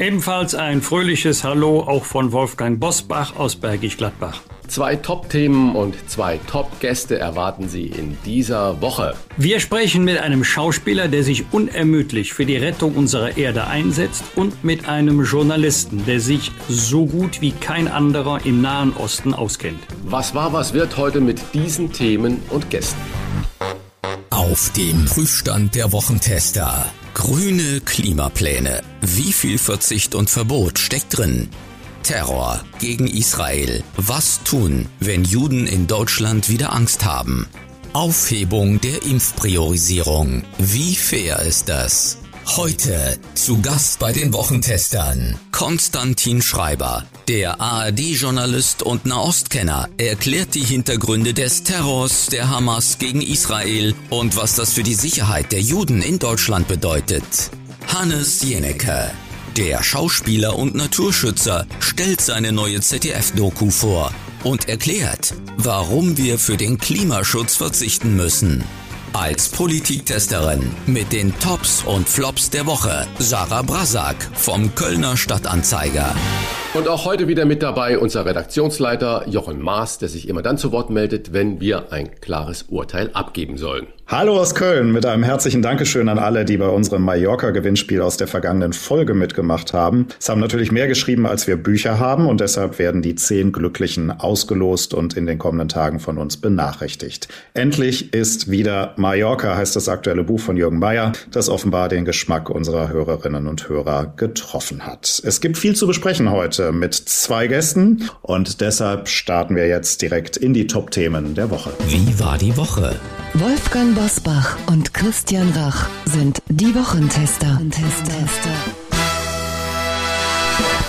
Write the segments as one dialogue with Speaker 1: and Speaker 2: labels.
Speaker 1: Ebenfalls ein fröhliches Hallo auch von Wolfgang Bosbach aus Bergisch Gladbach.
Speaker 2: Zwei Top-Themen und zwei Top-Gäste erwarten Sie in dieser Woche.
Speaker 1: Wir sprechen mit einem Schauspieler, der sich unermüdlich für die Rettung unserer Erde einsetzt und mit einem Journalisten, der sich so gut wie kein anderer im Nahen Osten auskennt.
Speaker 2: Was war, was wird heute mit diesen Themen und Gästen?
Speaker 3: Auf dem Prüfstand der Wochentester. Grüne Klimapläne. Wie viel Verzicht und Verbot steckt drin? Terror gegen Israel. Was tun, wenn Juden in Deutschland wieder Angst haben? Aufhebung der Impfpriorisierung. Wie fair ist das? Heute zu Gast bei den Wochentestern Konstantin Schreiber, der ARD-Journalist und Nahostkenner, erklärt die Hintergründe des Terrors der Hamas gegen Israel und was das für die Sicherheit der Juden in Deutschland bedeutet. Hannes Jenecke, der Schauspieler und Naturschützer, stellt seine neue ZDF-Doku vor und erklärt, warum wir für den Klimaschutz verzichten müssen. Als Politiktesterin mit den Tops und Flops der Woche Sarah Brasak vom Kölner Stadtanzeiger.
Speaker 2: Und auch heute wieder mit dabei unser Redaktionsleiter Jochen Maas, der sich immer dann zu Wort meldet, wenn wir ein klares Urteil abgeben sollen.
Speaker 4: Hallo aus Köln mit einem herzlichen Dankeschön an alle, die bei unserem Mallorca-Gewinnspiel aus der vergangenen Folge mitgemacht haben. Es haben natürlich mehr geschrieben, als wir Bücher haben und deshalb werden die zehn Glücklichen ausgelost und in den kommenden Tagen von uns benachrichtigt. Endlich ist wieder Mallorca, heißt das aktuelle Buch von Jürgen Mayer, das offenbar den Geschmack unserer Hörerinnen und Hörer getroffen hat. Es gibt viel zu besprechen heute mit zwei Gästen und deshalb starten wir jetzt direkt in die Top-Themen der Woche.
Speaker 3: Wie war die Woche?
Speaker 5: Wolfgang Bosbach und Christian Rach sind die Wochentester.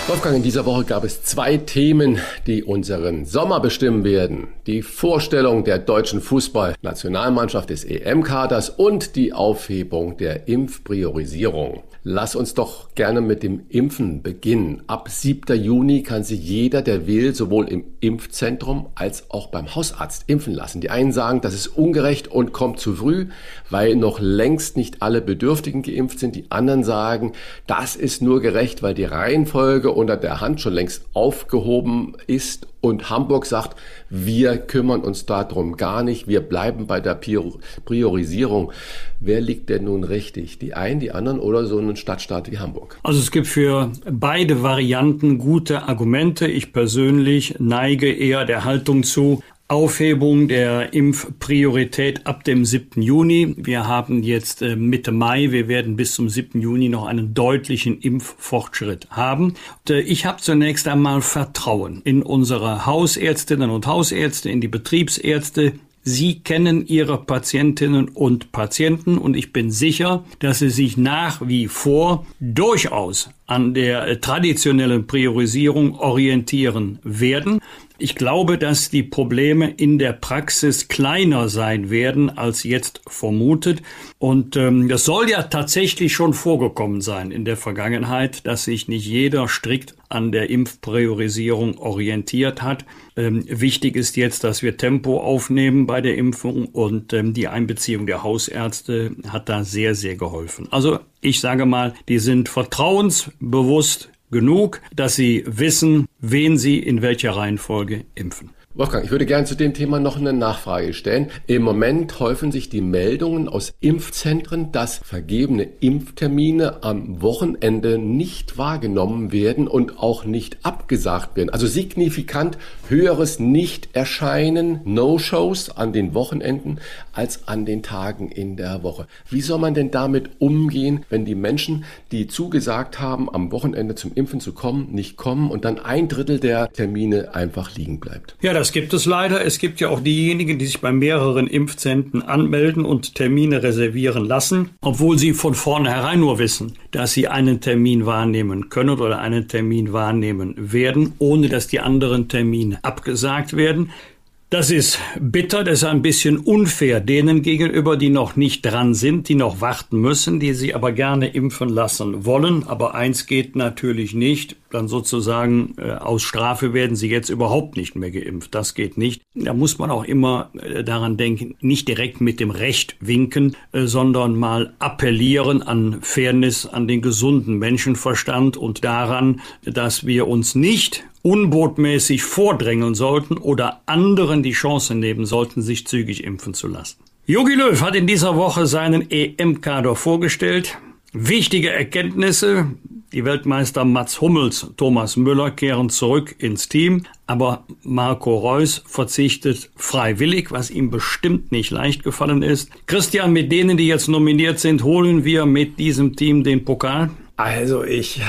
Speaker 2: Wolfgang, in dieser Woche gab es zwei Themen, die unseren Sommer bestimmen werden. Die Vorstellung der deutschen Fußballnationalmannschaft des EM-Kaders und die Aufhebung der Impfpriorisierung. Lass uns doch gerne mit dem Impfen beginnen. Ab 7. Juni kann sich jeder, der will, sowohl im Impfzentrum als auch beim Hausarzt impfen lassen. Die einen sagen, das ist ungerecht und kommt zu früh, weil noch längst nicht alle Bedürftigen geimpft sind. Die anderen sagen, das ist nur gerecht, weil die Reihenfolge unter der Hand schon längst aufgehoben ist und Hamburg sagt, wir kümmern uns darum gar nicht, wir bleiben bei der Priorisierung. Wer liegt denn nun richtig? Die einen, die anderen oder so ein Stadtstaat wie Hamburg?
Speaker 1: Also es gibt für beide Varianten gute Argumente. Ich persönlich neige eher der Haltung zu, Aufhebung der Impfpriorität ab dem 7. Juni. Wir haben jetzt äh, Mitte Mai. Wir werden bis zum 7. Juni noch einen deutlichen Impffortschritt haben. Äh, ich habe zunächst einmal Vertrauen in unsere Hausärztinnen und Hausärzte, in die Betriebsärzte, Sie kennen Ihre Patientinnen und Patienten und ich bin sicher, dass Sie sich nach wie vor durchaus an der traditionellen Priorisierung orientieren werden. Ich glaube, dass die Probleme in der Praxis kleiner sein werden als jetzt vermutet. Und ähm, das soll ja tatsächlich schon vorgekommen sein in der Vergangenheit, dass sich nicht jeder strikt an der Impfpriorisierung orientiert hat. Ähm, wichtig ist jetzt, dass wir Tempo aufnehmen bei der Impfung und ähm, die Einbeziehung der Hausärzte hat da sehr, sehr geholfen. Also ich sage mal, die sind vertrauensbewusst genug, dass sie wissen, wen sie in welcher Reihenfolge impfen.
Speaker 2: Wolfgang, ich würde gerne zu dem Thema noch eine Nachfrage stellen. Im Moment häufen sich die Meldungen aus Impfzentren, dass vergebene Impftermine am Wochenende nicht wahrgenommen werden und auch nicht abgesagt werden. Also signifikant höheres Nicht-Erscheinen, No-Shows an den Wochenenden als an den Tagen in der Woche. Wie soll man denn damit umgehen, wenn die Menschen, die zugesagt haben, am Wochenende zum Impfen zu kommen, nicht kommen und dann ein Drittel der Termine einfach liegen bleibt?
Speaker 1: Ja, Das gibt es leider. Es gibt ja auch diejenigen, die sich bei mehreren Impfzentren anmelden und Termine reservieren lassen, obwohl sie von vornherein nur wissen, dass sie einen Termin wahrnehmen können oder einen Termin wahrnehmen werden, ohne dass die anderen Termine abgesagt werden. Das ist bitter, das ist ein bisschen unfair denen gegenüber, die noch nicht dran sind, die noch warten müssen, die sie aber gerne impfen lassen wollen. Aber eins geht natürlich nicht, dann sozusagen äh, aus Strafe werden sie jetzt überhaupt nicht mehr geimpft. Das geht nicht. Da muss man auch immer äh, daran denken, nicht direkt mit dem Recht winken, äh, sondern mal appellieren an Fairness, an den gesunden Menschenverstand und daran, dass wir uns nicht unbotmäßig vordrängeln sollten oder anderen die Chance nehmen sollten, sich zügig impfen zu lassen. Jogi Löw hat in dieser Woche seinen EM-Kader vorgestellt. Wichtige Erkenntnisse. Die Weltmeister Mats Hummels, Thomas Müller kehren zurück ins Team, aber Marco Reus verzichtet freiwillig, was ihm bestimmt nicht leicht gefallen ist. Christian, mit denen, die jetzt nominiert sind, holen wir mit diesem Team den Pokal?
Speaker 2: Also ich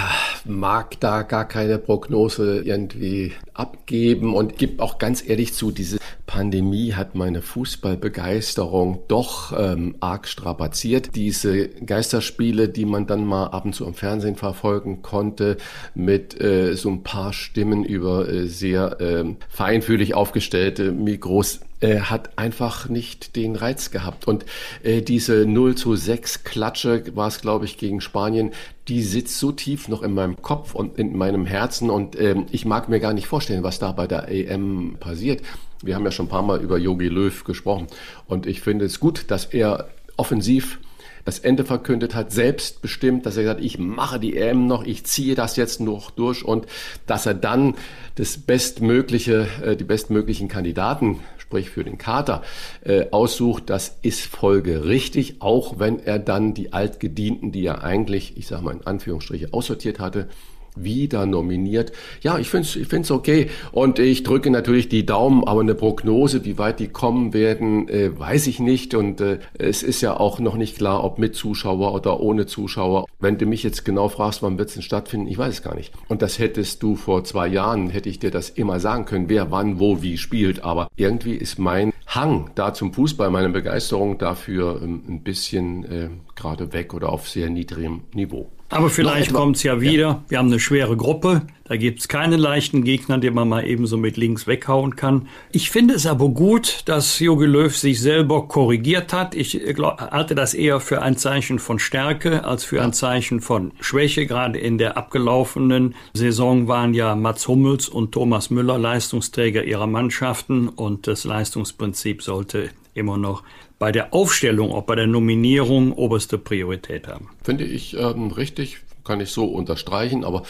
Speaker 2: mag da gar keine Prognose irgendwie abgeben und gebe auch ganz ehrlich zu, diese Pandemie hat meine Fußballbegeisterung doch ähm, arg strapaziert. Diese Geisterspiele, die man dann mal ab und zu im Fernsehen verfolgen konnte, mit äh, so ein paar Stimmen über äh, sehr äh, feinfühlig aufgestellte Mikros, äh, hat einfach nicht den Reiz gehabt. Und äh, diese 0 zu 6 Klatsche war es, glaube ich, gegen Spanien, die sitzt so tief noch in meinem Kopf und in meinem Herzen und ähm, ich mag mir gar nicht vorstellen, was da bei der EM passiert. Wir haben ja schon ein paar Mal über Yogi Löw gesprochen. Und ich finde es gut, dass er offensiv das Ende verkündet hat, selbstbestimmt, dass er gesagt ich mache die EM noch, ich ziehe das jetzt noch durch und dass er dann das bestmögliche, äh, die bestmöglichen Kandidaten sprich für den Kater, äh, aussucht, das ist folgerichtig, auch wenn er dann die Altgedienten, die er eigentlich, ich sage mal in Anführungsstriche, aussortiert hatte, wieder nominiert. Ja, ich finde es ich find's okay. Und ich drücke natürlich die Daumen, aber eine Prognose, wie weit die kommen werden, äh, weiß ich nicht. Und äh, es ist ja auch noch nicht klar, ob mit Zuschauer oder ohne Zuschauer. Wenn du mich jetzt genau fragst, wann wird es denn stattfinden, ich weiß es gar nicht. Und das hättest du vor zwei Jahren, hätte ich dir das immer sagen können, wer wann, wo, wie spielt. Aber irgendwie ist mein Hang da zum Fußball, meine Begeisterung dafür ähm, ein bisschen äh, gerade weg oder auf sehr niedrigem Niveau.
Speaker 1: Aber vielleicht kommt es ja wieder. Ja. Wir haben eine schwere Gruppe. Da gibt es keine leichten Gegner, die man mal eben so mit links weghauen kann. Ich finde es aber gut, dass Jogi Löw sich selber korrigiert hat. Ich glaub, halte das eher für ein Zeichen von Stärke als für ein Zeichen von Schwäche. Gerade in der abgelaufenen Saison waren ja Mats Hummels und Thomas Müller Leistungsträger ihrer Mannschaften und das Leistungsprinzip sollte immer noch bei der Aufstellung, auch bei der Nominierung oberste Priorität haben.
Speaker 2: Finde ich ähm, richtig, kann ich so unterstreichen. Aber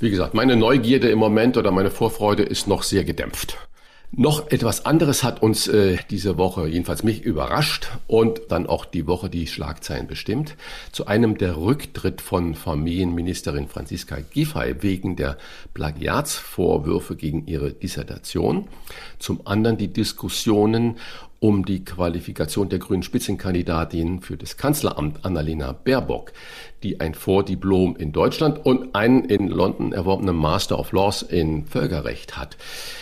Speaker 2: wie gesagt, meine Neugierde im Moment oder meine Vorfreude ist noch sehr gedämpft. Noch etwas anderes hat uns äh, diese Woche, jedenfalls mich, überrascht und dann auch die Woche die Schlagzeilen bestimmt. Zu einem der Rücktritt von Familienministerin Franziska Giffey wegen der Plagiatsvorwürfe gegen ihre Dissertation. Zum anderen die Diskussionen um die Qualifikation der grünen Spitzenkandidatin für das Kanzleramt Annalena Baerbock, die ein Vordiplom in Deutschland und einen in London erworbenen Master of Laws in Völkerrecht hat.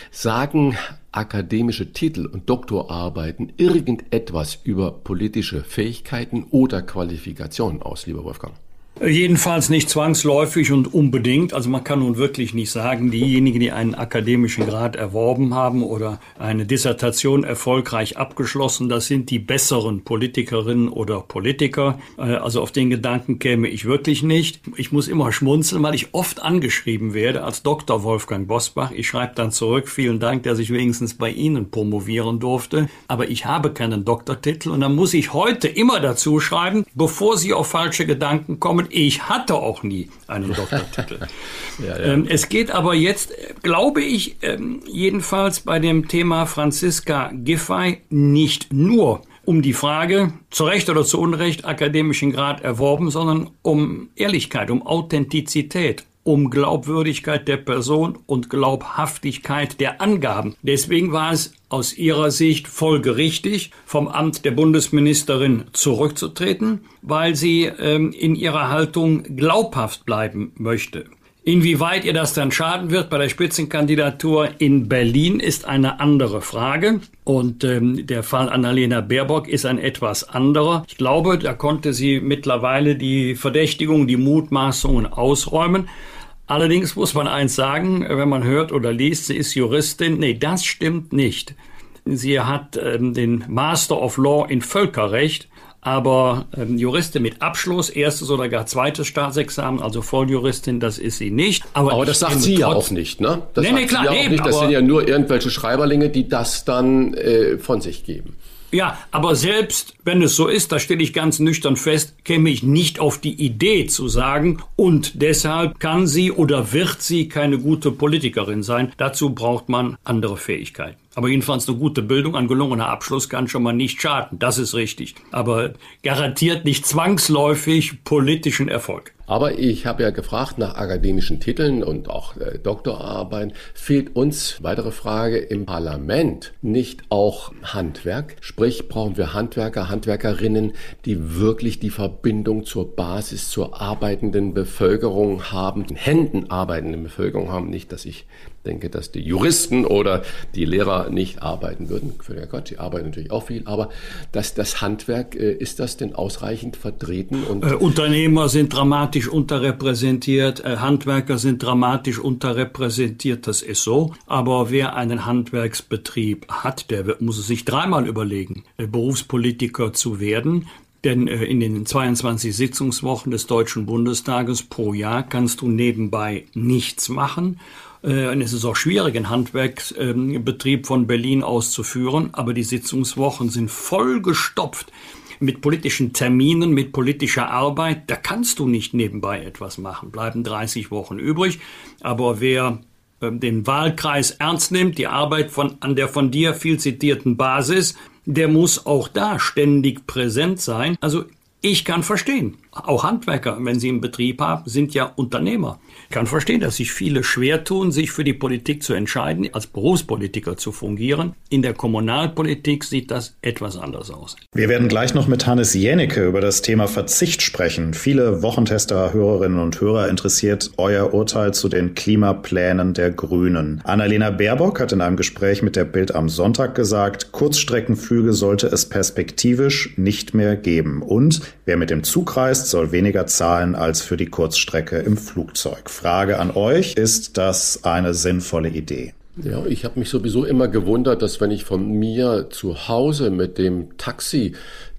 Speaker 2: Sagen akademische Titel und Doktorarbeiten irgendetwas über politische Fähigkeiten oder Qualifikationen aus, lieber Wolfgang?
Speaker 1: Jedenfalls nicht zwangsläufig und unbedingt. Also man kann nun wirklich nicht sagen, diejenigen, die einen akademischen Grad erworben haben oder eine Dissertation erfolgreich abgeschlossen, das sind die besseren Politikerinnen oder Politiker. Äh, also auf den Gedanken käme ich wirklich nicht. Ich muss immer schmunzeln, weil ich oft angeschrieben werde als Dr. Wolfgang Bosbach. Ich schreibe dann zurück, vielen Dank, dass ich wenigstens bei Ihnen promovieren durfte. Aber ich habe keinen Doktortitel und dann muss ich heute immer dazu schreiben, bevor Sie auf falsche Gedanken kommen, ich hatte auch nie einen Doktortitel. ja, ja. Ähm, es geht aber jetzt, glaube ich, ähm, jedenfalls bei dem Thema Franziska Giffey nicht nur um die Frage, zu Recht oder zu Unrecht, akademischen Grad erworben, sondern um Ehrlichkeit, um Authentizität, um Glaubwürdigkeit der Person und Glaubhaftigkeit der Angaben. Deswegen war es aus ihrer Sicht folgerichtig, vom Amt der Bundesministerin zurückzutreten, weil sie ähm, in ihrer Haltung glaubhaft bleiben möchte. Inwieweit ihr das dann schaden wird bei der Spitzenkandidatur in Berlin ist eine andere Frage. Und ähm, der Fall Annalena Baerbock ist ein etwas anderer. Ich glaube, da konnte sie mittlerweile die Verdächtigungen, die Mutmaßungen ausräumen. Allerdings muss man eins sagen, wenn man hört oder liest, sie ist Juristin. Nee, das stimmt nicht. Sie hat ähm, den Master of Law in Völkerrecht aber ähm, Juristin mit Abschluss, erstes oder gar zweites Staatsexamen, also Volljuristin, das ist sie nicht.
Speaker 2: Aber, aber das sagt sie ja auch nicht, ne? Das
Speaker 1: nee, nee, klar,
Speaker 2: ja eben,
Speaker 1: nicht.
Speaker 2: Das sind ja nur irgendwelche Schreiberlinge, die das dann äh, von sich geben.
Speaker 1: Ja, aber selbst wenn es so ist, da stelle ich ganz nüchtern fest, käme ich nicht auf die Idee zu sagen, und deshalb kann sie oder wird sie keine gute Politikerin sein. Dazu braucht man andere Fähigkeiten. Aber jedenfalls eine gute Bildung, ein gelungener Abschluss kann schon mal nicht schaden. Das ist richtig. Aber garantiert nicht zwangsläufig politischen Erfolg.
Speaker 2: Aber ich habe ja gefragt nach akademischen Titeln und auch äh, Doktorarbeiten. Fehlt uns, weitere Frage, im Parlament nicht auch Handwerk? Sprich, brauchen wir Handwerker, Handwerkerinnen, die wirklich die Verbindung zur Basis, zur arbeitenden Bevölkerung haben, Händen arbeitenden Bevölkerung haben. Nicht, dass ich denke, dass die Juristen oder die Lehrer nicht arbeiten würden. Für der Gott, sie arbeiten natürlich auch viel, aber dass das Handwerk, äh, ist das denn ausreichend vertreten?
Speaker 1: Und äh, Unternehmer sind dramatisch unterrepräsentiert, äh, Handwerker sind dramatisch unterrepräsentiert, das ist so. Aber wer einen Handwerksbetrieb hat, der muss es sich dreimal überlegen, äh, Berufspolitiker zu werden. Denn äh, in den 22 Sitzungswochen des Deutschen Bundestages pro Jahr kannst du nebenbei nichts machen. Äh, und es ist auch schwierig, einen Handwerksbetrieb von Berlin auszuführen, aber die Sitzungswochen sind vollgestopft mit politischen Terminen, mit politischer Arbeit. Da kannst du nicht nebenbei etwas machen. Bleiben 30 Wochen übrig. Aber wer ähm, den Wahlkreis ernst nimmt, die Arbeit von, an der von dir viel zitierten Basis, der muss auch da ständig präsent sein. Also ich kann verstehen. Auch Handwerker, wenn sie einen Betrieb haben, sind ja Unternehmer. Ich kann verstehen, dass sich viele schwer tun, sich für die Politik zu entscheiden, als Berufspolitiker zu fungieren. In der Kommunalpolitik sieht das etwas anders aus.
Speaker 4: Wir werden gleich noch mit Hannes Jennecke über das Thema Verzicht sprechen. Viele Wochentester, Hörerinnen und Hörer interessiert euer Urteil zu den Klimaplänen der Grünen. Annalena Baerbock hat in einem Gespräch mit der Bild am Sonntag gesagt, Kurzstreckenflüge sollte es perspektivisch nicht mehr geben. Und wer mit dem Zug reist, soll weniger zahlen als für die Kurzstrecke im Flugzeug. Frage an euch, ist das eine sinnvolle Idee?
Speaker 2: Ja, ich habe mich sowieso immer gewundert, dass wenn ich von mir zu Hause mit dem Taxi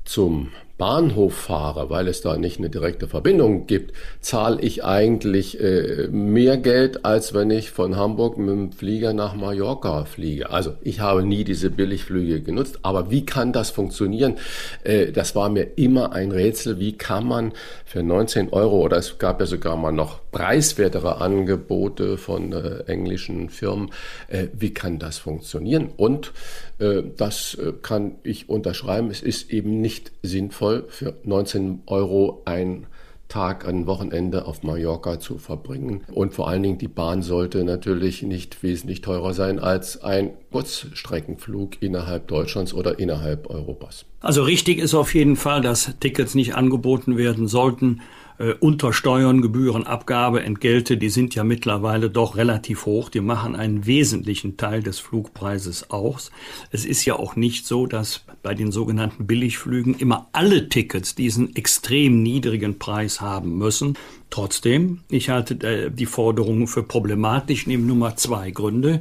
Speaker 2: zum Bahnhof fahre, weil es da nicht eine direkte Verbindung gibt, zahle ich eigentlich äh, mehr Geld, als wenn ich von Hamburg mit dem Flieger nach Mallorca fliege. Also ich habe nie diese Billigflüge genutzt, aber wie kann das funktionieren? Äh, das war mir immer ein Rätsel. Wie kann man für 19 Euro oder es gab ja sogar mal noch preiswertere Angebote von äh, englischen Firmen, äh, wie kann das funktionieren? Und äh, das äh, kann ich unterschreiben. Es ist eben nicht sinnvoll, für 19 Euro ein Tag, ein Wochenende auf Mallorca zu verbringen. Und vor allen Dingen die Bahn sollte natürlich nicht wesentlich teurer sein als ein Kurzstreckenflug innerhalb Deutschlands oder innerhalb Europas.
Speaker 1: Also richtig ist auf jeden Fall, dass Tickets nicht angeboten werden sollten äh, unter Steuern, Gebühren, Abgabe, Entgelte, die sind ja mittlerweile doch relativ hoch. Die machen einen wesentlichen Teil des Flugpreises aus. Es ist ja auch nicht so, dass bei den sogenannten Billigflügen immer alle Tickets diesen extrem niedrigen Preis haben müssen. Trotzdem, ich halte äh, die Forderung für problematisch, neben Nummer zwei Gründe.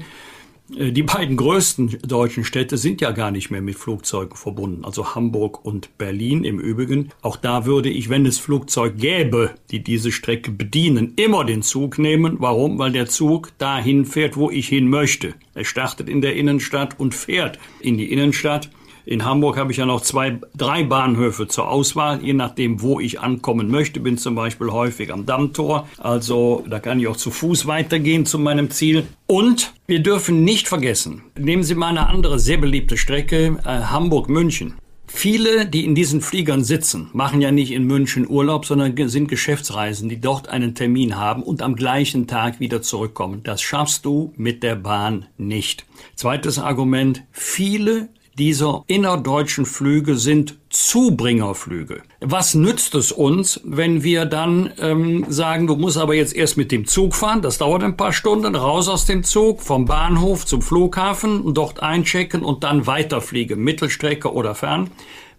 Speaker 1: Äh, die beiden größten deutschen Städte sind ja gar nicht mehr mit Flugzeugen verbunden, also Hamburg und Berlin im Übrigen. Auch da würde ich, wenn es Flugzeug gäbe, die diese Strecke bedienen, immer den Zug nehmen. Warum? Weil der Zug dahin fährt, wo ich hin möchte. Er startet in der Innenstadt und fährt in die Innenstadt. In Hamburg habe ich ja noch zwei, drei Bahnhöfe zur Auswahl, je nachdem, wo ich ankommen möchte. Bin zum Beispiel häufig am Dammtor, also da kann ich auch zu Fuß weitergehen zu meinem Ziel. Und wir dürfen nicht vergessen, nehmen Sie mal eine andere sehr beliebte Strecke, äh, Hamburg-München. Viele, die in diesen Fliegern sitzen, machen ja nicht in München Urlaub, sondern sind Geschäftsreisen, die dort einen Termin haben und am gleichen Tag wieder zurückkommen. Das schaffst du mit der Bahn nicht. Zweites Argument, viele dieser innerdeutschen Flüge sind Zubringerflüge. Was nützt es uns, wenn wir dann ähm, sagen, du musst aber jetzt erst mit dem Zug fahren, das dauert ein paar Stunden, raus aus dem Zug, vom Bahnhof zum Flughafen, dort einchecken und dann weiterfliegen, Mittelstrecke oder fern.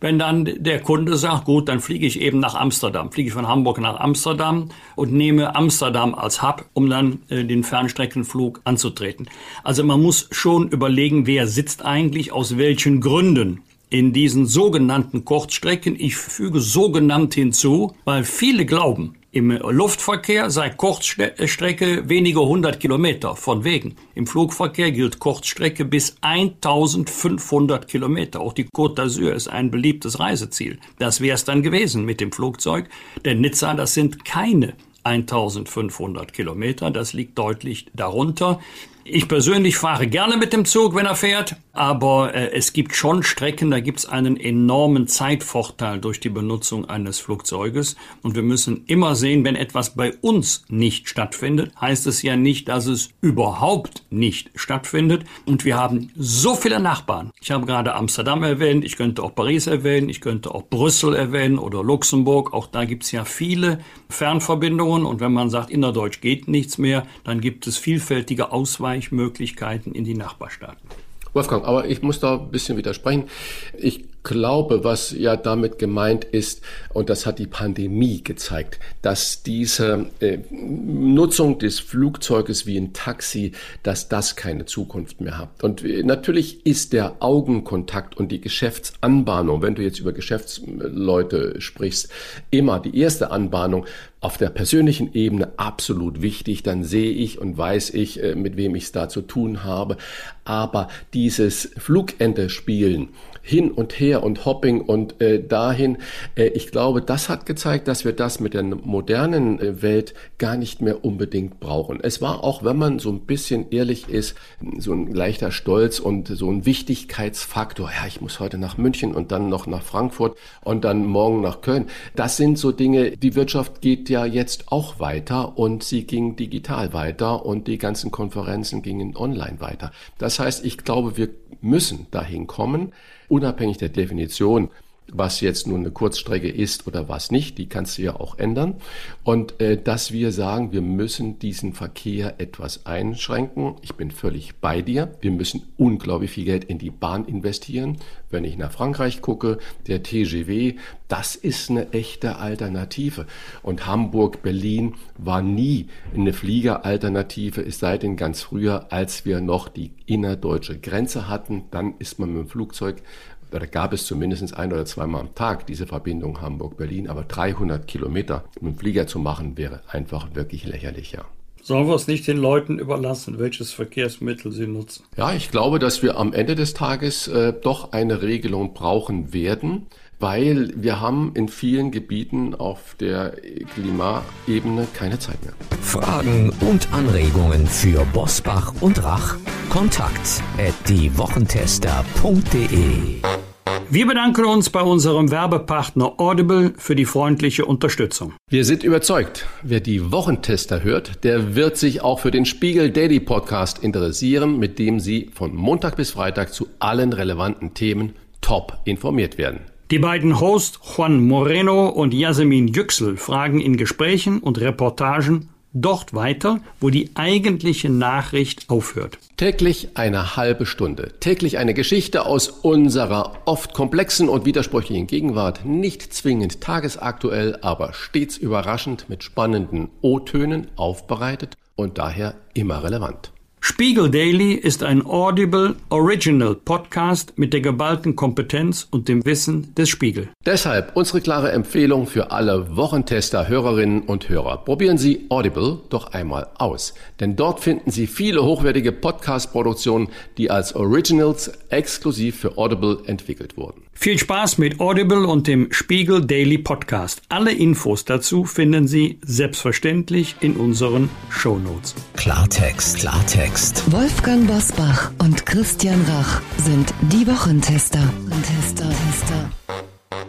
Speaker 1: Wenn dann der Kunde sagt, gut, dann fliege ich eben nach Amsterdam, fliege ich von Hamburg nach Amsterdam und nehme Amsterdam als Hub, um dann äh, den Fernstreckenflug anzutreten. Also man muss schon überlegen, wer sitzt eigentlich, aus welchen Gründen in diesen sogenannten Kurzstrecken. Ich füge sogenannt hinzu, weil viele glauben, im Luftverkehr sei Kurzstrecke wenige hundert Kilometer von Wegen. Im Flugverkehr gilt Kurzstrecke bis 1500 Kilometer. Auch die Côte d'Azur ist ein beliebtes Reiseziel. Das wäre es dann gewesen mit dem Flugzeug. Denn Nizza, das sind keine 1500 Kilometer. Das liegt deutlich darunter. Ich persönlich fahre gerne mit dem Zug, wenn er fährt, aber äh, es gibt schon Strecken, da gibt es einen enormen Zeitvorteil durch die Benutzung eines Flugzeuges. Und wir müssen immer sehen, wenn etwas bei uns nicht stattfindet, heißt es ja nicht, dass es überhaupt nicht stattfindet. Und wir haben so viele Nachbarn. Ich habe gerade Amsterdam erwähnt, ich könnte auch Paris erwähnen, ich könnte auch Brüssel erwähnen oder Luxemburg. Auch da gibt es ja viele Fernverbindungen. Und wenn man sagt, innerdeutsch geht nichts mehr, dann gibt es vielfältige Ausweichmöglichkeiten in die Nachbarstaaten.
Speaker 2: Wolfgang, aber ich muss da ein bisschen widersprechen. Ich glaube, was ja damit gemeint ist, und das hat die Pandemie gezeigt, dass diese äh, Nutzung des Flugzeuges wie ein Taxi, dass das keine Zukunft mehr hat. Und äh, natürlich ist der Augenkontakt und die Geschäftsanbahnung, wenn du jetzt über Geschäftsleute sprichst, immer die erste Anbahnung auf der persönlichen Ebene absolut wichtig. Dann sehe ich und weiß ich, äh, mit wem ich es da zu tun habe. Aber dieses Flugende spielen, hin und her und Hopping und äh, dahin. Äh, ich glaube, das hat gezeigt, dass wir das mit der modernen äh, Welt gar nicht mehr unbedingt brauchen. Es war auch, wenn man so ein bisschen ehrlich ist, so ein leichter Stolz und so ein Wichtigkeitsfaktor. Ja, ich muss heute nach München und dann noch nach Frankfurt und dann morgen nach Köln. Das sind so Dinge, die Wirtschaft geht ja jetzt auch weiter und sie ging digital weiter und die ganzen Konferenzen gingen online weiter. Das heißt, ich glaube, wir müssen dahin kommen, unabhängig der Definition, was jetzt nun eine Kurzstrecke ist oder was nicht, die kannst du ja auch ändern. Und äh, dass wir sagen, wir müssen diesen Verkehr etwas einschränken. Ich bin völlig bei dir. Wir müssen unglaublich viel Geld in die Bahn investieren. Wenn ich nach Frankreich gucke, der TGW, das ist eine echte Alternative. Und Hamburg, Berlin war nie eine Fliegeralternative, es sei denn ganz früher, als wir noch die innerdeutsche Grenze hatten. Dann ist man mit dem Flugzeug da gab es zumindest ein oder zweimal am Tag diese Verbindung Hamburg-Berlin, aber 300 Kilometer mit dem Flieger zu machen, wäre einfach wirklich lächerlich, ja.
Speaker 1: Sollen wir es nicht den Leuten überlassen, welches Verkehrsmittel sie nutzen?
Speaker 2: Ja, ich glaube, dass wir am Ende des Tages äh, doch eine Regelung brauchen werden, weil wir haben in vielen Gebieten auf der Klimaebene keine Zeit mehr.
Speaker 3: Fragen und Anregungen für Bosbach und Rach? Kontakt at diewochentester.de
Speaker 1: wir bedanken uns bei unserem Werbepartner Audible für die freundliche Unterstützung.
Speaker 2: Wir sind überzeugt, wer die Wochentester hört, der wird sich auch für den Spiegel Daily Podcast interessieren, mit dem Sie von Montag bis Freitag zu allen relevanten Themen top informiert werden.
Speaker 1: Die beiden Hosts Juan Moreno und Yasemin Yüksel fragen in Gesprächen und Reportagen dort weiter, wo die eigentliche Nachricht aufhört.
Speaker 2: Täglich eine halbe Stunde. Täglich eine Geschichte aus unserer oft komplexen und widersprüchlichen Gegenwart. Nicht zwingend tagesaktuell, aber stets überraschend mit spannenden O-Tönen aufbereitet und daher immer relevant.
Speaker 1: Spiegel Daily ist ein Audible Original Podcast mit der geballten Kompetenz und dem Wissen des Spiegel.
Speaker 2: Deshalb unsere klare Empfehlung für alle Wochentester, Hörerinnen und Hörer. Probieren Sie Audible doch einmal aus, denn dort finden Sie viele hochwertige Podcast-Produktionen, die als Originals exklusiv für Audible entwickelt wurden.
Speaker 1: Viel Spaß mit Audible und dem Spiegel Daily Podcast. Alle Infos dazu finden Sie selbstverständlich in unseren Show Notes.
Speaker 3: Klartext, Klartext.
Speaker 5: Wolfgang Bosbach und Christian Rach sind die Wochentester. Tester, Tester.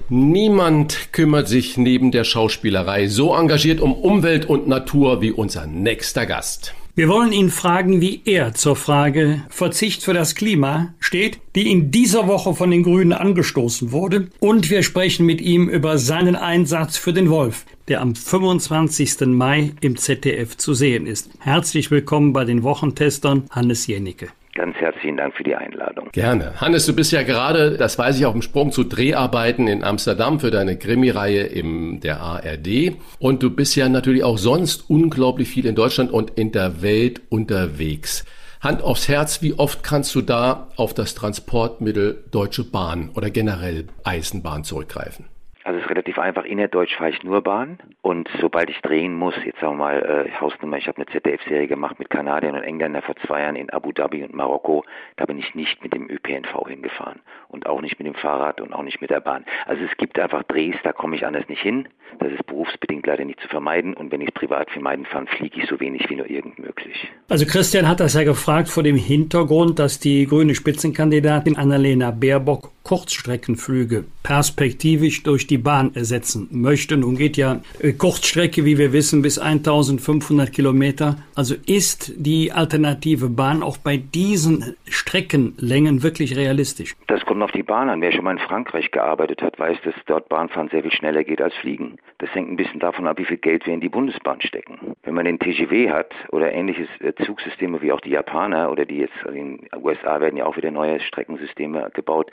Speaker 2: Niemand kümmert sich neben der Schauspielerei so engagiert um Umwelt und Natur wie unser nächster Gast.
Speaker 1: Wir wollen ihn fragen, wie er zur Frage Verzicht für das Klima steht, die in dieser Woche von den Grünen angestoßen wurde. Und wir sprechen mit ihm über seinen Einsatz für den Wolf, der am 25. Mai im ZDF zu sehen ist. Herzlich willkommen bei den Wochentestern, Hannes Jennecke.
Speaker 6: Ganz herzlichen Dank für die Einladung.
Speaker 2: Gerne. Hannes, du bist ja gerade, das weiß ich, auf dem Sprung zu Dreharbeiten in Amsterdam für deine Krimireihe im der ARD. Und du bist ja natürlich auch sonst unglaublich viel in Deutschland und in der Welt unterwegs. Hand aufs Herz, wie oft kannst du da auf das Transportmittel Deutsche Bahn oder generell Eisenbahn zurückgreifen?
Speaker 6: Also es ist relativ einfach. Innerdeutsch fahre ich nur Bahn und sobald ich drehen muss, jetzt sagen wir mal äh, Hausnummer, ich habe eine ZDF-Serie gemacht mit Kanadiern und Engländern vor zwei Jahren in Abu Dhabi und Marokko, da bin ich nicht mit dem ÖPNV hingefahren und auch nicht mit dem Fahrrad und auch nicht mit der Bahn. Also es gibt einfach Drehs, da komme ich anders nicht hin. Das ist berufsbedingt leider nicht zu vermeiden und wenn ich es privat vermeiden kann, fliege ich so wenig wie nur irgend möglich.
Speaker 1: Also Christian hat das ja gefragt vor dem Hintergrund, dass die grüne Spitzenkandidatin Annalena Baerbock Kurzstreckenflüge perspektivisch durch die Bahn ersetzen möchte. Nun geht ja äh, Kurzstrecke, wie wir wissen, bis 1500 Kilometer. Also ist die alternative Bahn auch bei diesen Streckenlängen wirklich realistisch?
Speaker 6: Das kommt auf die Bahn an. Wer schon mal in Frankreich gearbeitet hat, weiß, dass dort Bahnfahren sehr viel schneller geht als Fliegen. Das hängt ein bisschen davon ab, wie viel Geld wir in die Bundesbahn stecken. Wenn man den TGV hat oder ähnliches äh, Zugsysteme wie auch die Japaner oder die jetzt also in den USA werden ja auch wieder neue Streckensysteme gebaut,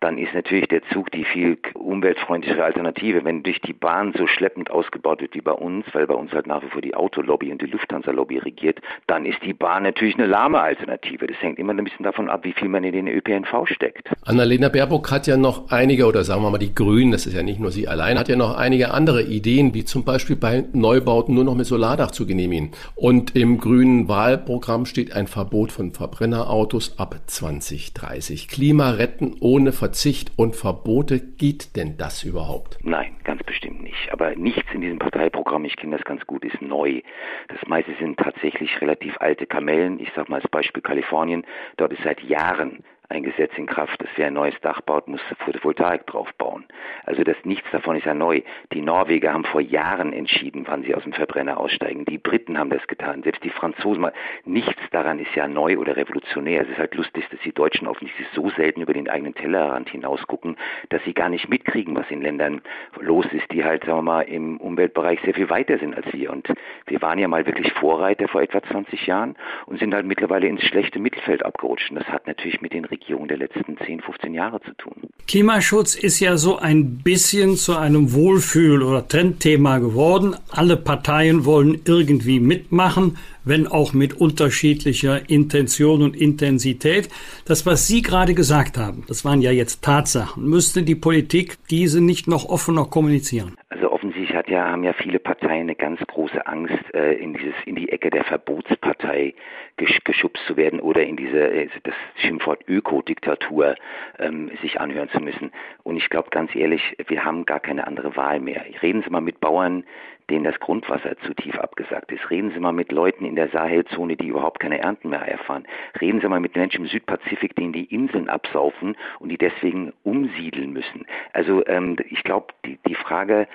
Speaker 6: dann ist natürlich der Zug die viel umweltfreundlichere Alternative. Wenn durch die Bahn so schleppend ausgebaut wird wie bei uns, weil bei uns halt nach wie vor die Autolobby und die Lufthansa-Lobby regiert, dann ist die Bahn natürlich eine lahme Alternative. Das hängt immer ein bisschen davon ab, wie viel man in den ÖPNV steckt.
Speaker 2: Annalena Baerbock hat ja noch einige, oder sagen wir mal die Grünen, das ist ja nicht nur sie allein, hat ja noch einige andere Ideen, wie zum Beispiel bei Neubauten nur noch mit Solardach zu genehmigen. Und im grünen Wahlprogramm steht ein Verbot von Verbrennerautos ab 2030. Klima retten ohne Verzicht und Verbote. Geht denn das überhaupt?
Speaker 6: Nein, ganz bestimmt nicht. Aber nichts in diesem Parteiprogramm, ich kenne das ganz gut, ist neu. Das meiste sind tatsächlich relativ alte Kamellen. Ich sage mal als Beispiel Kalifornien. Dort ist seit Jahren ein Gesetz in Kraft, dass wer ein neues Dach baut, muss Photovoltaik drauf bauen. Also das nichts davon ist ja neu. Die Norweger haben vor Jahren entschieden, wann sie aus dem Verbrenner aussteigen. Die Briten haben das getan, selbst die Franzosen. Nichts daran ist ja neu oder revolutionär. Es ist halt lustig, dass die Deutschen offensichtlich so selten über den eigenen Tellerrand hinausgucken, dass sie gar nicht mitkriegen, was in Ländern los ist, die halt, sagen wir mal, im Umweltbereich sehr viel weiter sind als wir. Und wir waren ja mal wirklich Vorreiter vor etwa 20 Jahren und sind halt mittlerweile ins schlechte Mittelfeld abgerutscht. Und das hat natürlich mit den Regierung der letzten 10, 15 Jahre zu tun.
Speaker 1: Klimaschutz ist ja so ein bisschen zu einem Wohlfühl- oder Trendthema geworden. Alle Parteien wollen irgendwie mitmachen, wenn auch mit unterschiedlicher Intention und Intensität. Das, was Sie gerade gesagt haben, das waren ja jetzt Tatsachen. Müsste die Politik diese nicht noch offener kommunizieren?
Speaker 6: Also offensichtlich hat ja, haben ja viele Parteien eine ganz große Angst, äh, in dieses, in die Ecke der Verbotspartei gesch geschubst zu werden oder in diese, äh, das Schimpfwort Ökodiktatur ähm, sich anhören zu müssen. Und ich glaube ganz ehrlich, wir haben gar keine andere Wahl mehr. Reden Sie mal mit Bauern, denen das Grundwasser zu tief abgesagt ist. Reden Sie mal mit Leuten in der Sahelzone, die überhaupt keine Ernten mehr erfahren. Reden Sie mal mit Menschen im Südpazifik, denen die Inseln absaufen und die deswegen umsiedeln müssen. Also ähm, ich glaube, die, die Frage,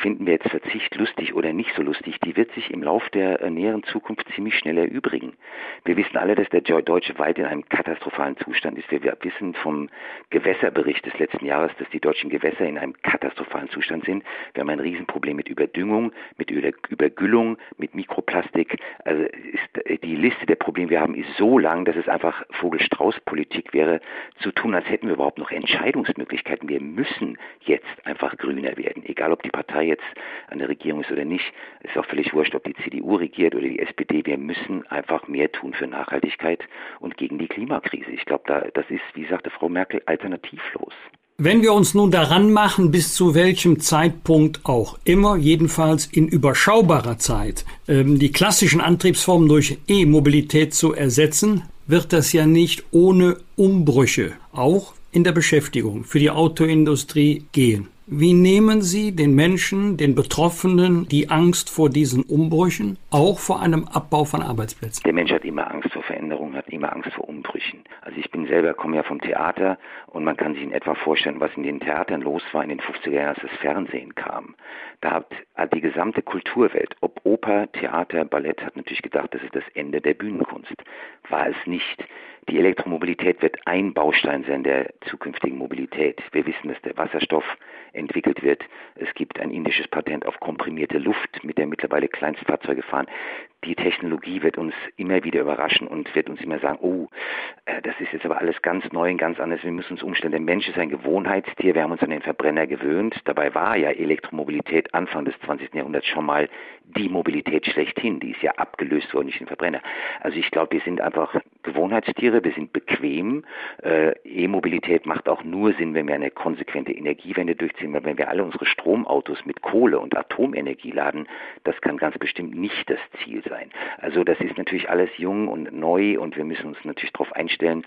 Speaker 6: finden wir jetzt Verzicht lustig oder nicht so lustig, die wird sich im Lauf der äh, näheren Zukunft ziemlich schnell erübrigen. Wir wissen alle, dass der deutsche Wald in einem katastrophalen Zustand ist. Wir wissen vom Gewässerbericht des letzten Jahres, dass die deutschen Gewässer in einem katastrophalen Zustand sind. Wir haben ein Riesenproblem mit Überdüngung mit Übergüllung, mit Mikroplastik. Also ist, äh, die Liste der Probleme, die wir haben, ist so lang, dass es einfach Vogel-Strauß-Politik wäre, zu tun, als hätten wir überhaupt noch Entscheidungsmöglichkeiten. Wir müssen jetzt einfach grüner werden, egal ob die Partei jetzt an der Regierung ist oder nicht. Ist auch völlig wurscht, ob die CDU regiert oder die SPD. Wir müssen einfach mehr tun für Nachhaltigkeit und gegen die Klimakrise. Ich glaube, da, das ist, wie sagte Frau Merkel, alternativlos.
Speaker 1: Wenn wir uns nun daran machen, bis zu welchem Zeitpunkt auch immer, jedenfalls in überschaubarer Zeit, ähm, die klassischen Antriebsformen durch E-Mobilität zu ersetzen, wird das ja nicht ohne Umbrüche auch in der Beschäftigung für die Autoindustrie gehen. Wie nehmen Sie den Menschen, den Betroffenen, die Angst vor diesen Umbrüchen, auch vor einem Abbau von Arbeitsplätzen?
Speaker 6: Der Mensch hat immer Angst vor Veränderungen, hat immer Angst vor Umbrüchen. Also ich bin selber, komme ja vom Theater und man kann sich in etwa vorstellen, was in den Theatern los war in den 50er Jahren, als das Fernsehen kam. Da hat die gesamte Kulturwelt, ob Oper, Theater, Ballett, hat natürlich gedacht, das ist das Ende der Bühnenkunst. War es nicht. Die Elektromobilität wird ein Baustein sein der zukünftigen Mobilität. Wir wissen, dass der Wasserstoff entwickelt wird. Es gibt ein indisches Patent auf komprimierte Luft, mit der mittlerweile Kleinstfahrzeuge fahren. Die Technologie wird uns immer wieder überraschen und wird uns immer sagen, oh, äh, das ist jetzt aber alles ganz neu und ganz anders. Wir müssen uns umstellen. Der Mensch ist ein Gewohnheitstier. Wir haben uns an den Verbrenner gewöhnt. Dabei war ja Elektromobilität Anfang des 20. Jahrhunderts schon mal die Mobilität schlechthin. Die ist ja abgelöst worden durch den Verbrenner. Also ich glaube, wir sind einfach Gewohnheitstiere. Wir sind bequem. Äh, E-Mobilität macht auch nur Sinn, wenn wir eine konsequente Energiewende durchziehen. Weil wenn wir alle unsere Stromautos mit Kohle und Atomenergie laden, das kann ganz bestimmt nicht das Ziel sein sein. Also das ist natürlich alles jung und neu und wir müssen uns natürlich darauf einstellen.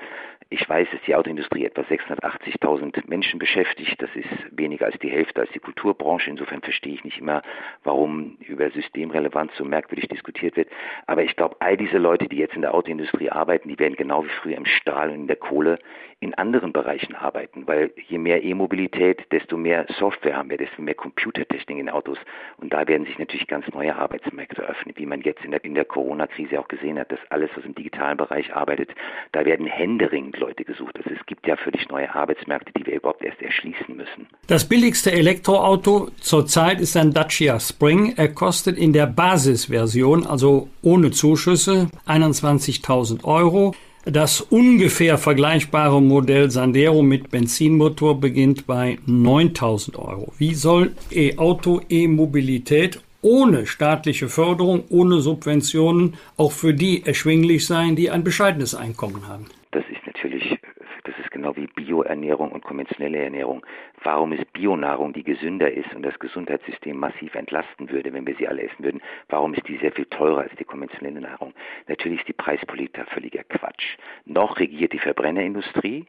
Speaker 6: Ich weiß, dass die Autoindustrie etwa 680.000 Menschen beschäftigt. Das ist weniger als die Hälfte als die Kulturbranche. Insofern verstehe ich nicht immer, warum über Systemrelevanz so merkwürdig diskutiert wird. Aber ich glaube, all diese Leute, die jetzt in der Autoindustrie arbeiten, die werden genau wie früher im Stahl und in der Kohle in anderen Bereichen arbeiten, weil je mehr E-Mobilität, desto mehr Software haben wir, desto mehr Computertechnik in Autos und da werden sich natürlich ganz neue Arbeitsmärkte öffnen, wie man jetzt in der, in der Corona-Krise auch gesehen hat, dass alles, was im digitalen Bereich arbeitet, da werden händeringend Leute gesucht. Also es gibt ja völlig neue Arbeitsmärkte, die wir überhaupt erst erschließen müssen.
Speaker 1: Das billigste Elektroauto zurzeit ist ein Dacia Spring. Er kostet in der Basisversion, also ohne Zuschüsse, 21.000 Euro. Das ungefähr vergleichbare Modell Sandero mit Benzinmotor beginnt bei 9000 Euro. Wie soll E-Auto, E-Mobilität ohne staatliche Förderung, ohne Subventionen auch für die erschwinglich sein, die ein bescheidenes Einkommen haben?
Speaker 6: Das ist natürlich, das ist genau wie Bioernährung und konventionelle Ernährung warum ist Bionahrung, die gesünder ist und das Gesundheitssystem massiv entlasten würde, wenn wir sie alle essen würden, warum ist die sehr viel teurer als die konventionelle Nahrung? Natürlich ist die Preispolitik da völliger Quatsch. Noch regiert die Verbrennerindustrie,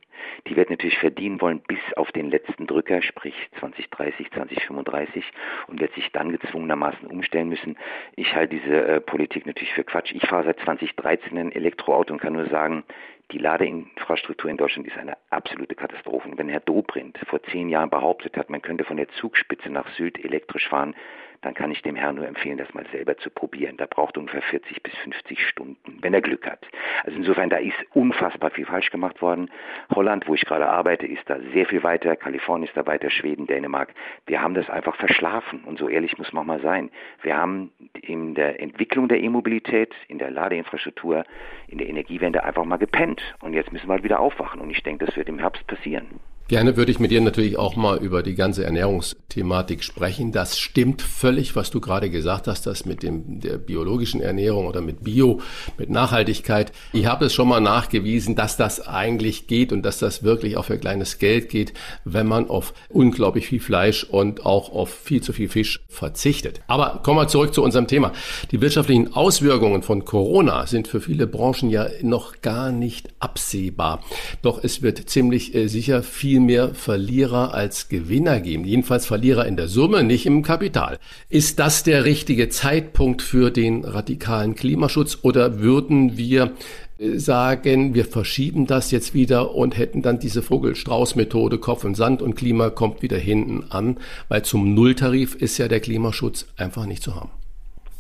Speaker 6: die wird natürlich verdienen wollen bis auf den letzten Drücker, sprich 2030, 2035 und wird sich dann gezwungenermaßen umstellen müssen. Ich halte diese äh, Politik natürlich für Quatsch. Ich fahre seit 2013 ein Elektroauto und kann nur sagen, die Ladeinfrastruktur in Deutschland ist eine absolute Katastrophe. Und wenn Herr Dobrindt vor zehn Jahren behauptet hat, man könnte von der Zugspitze nach Süd elektrisch fahren, dann kann ich dem Herrn nur empfehlen, das mal selber zu probieren. Da braucht ungefähr 40 bis 50 Stunden, wenn er Glück hat. Also insofern, da ist unfassbar viel falsch gemacht worden. Holland, wo ich gerade arbeite, ist da sehr viel weiter. Kalifornien ist da weiter, Schweden, Dänemark. Wir haben das einfach verschlafen. Und so ehrlich muss man mal sein. Wir haben in der Entwicklung der E-Mobilität, in der Ladeinfrastruktur, in der Energiewende einfach mal gepennt. Und jetzt müssen wir halt wieder aufwachen. Und ich denke, das wird im Herbst passieren.
Speaker 2: Gerne würde ich mit dir natürlich auch mal über die ganze Ernährungsthematik sprechen. Das stimmt völlig, was du gerade gesagt hast, das mit dem, der biologischen Ernährung oder mit Bio, mit Nachhaltigkeit. Ich habe es schon mal nachgewiesen, dass das eigentlich geht und dass das wirklich auch für kleines Geld geht, wenn man auf unglaublich viel Fleisch und auch auf viel zu viel Fisch verzichtet. Aber kommen wir zurück zu unserem Thema. Die wirtschaftlichen Auswirkungen von Corona sind für viele Branchen ja noch gar nicht absehbar. Doch es wird ziemlich äh, sicher viel viel mehr Verlierer als Gewinner geben. Jedenfalls Verlierer in der Summe, nicht im Kapital. Ist das der richtige Zeitpunkt für den radikalen Klimaschutz oder würden wir äh, sagen, wir verschieben das jetzt wieder und hätten dann diese Vogel-Strauß-Methode, Kopf und Sand und Klima kommt wieder hinten an, weil zum Nulltarif ist ja der Klimaschutz einfach nicht zu haben.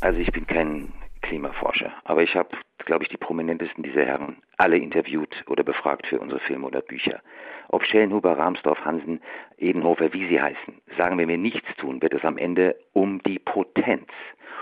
Speaker 6: Also ich bin kein Klimaforscher, aber ich habe, glaube ich, die prominentesten dieser Herren alle interviewt oder befragt für unsere Filme oder Bücher. Ob Schellenhuber, Rahmsdorf, Hansen, Edenhofer, wie sie heißen, sagen wir mir nichts tun, wird es am Ende um die Potenz,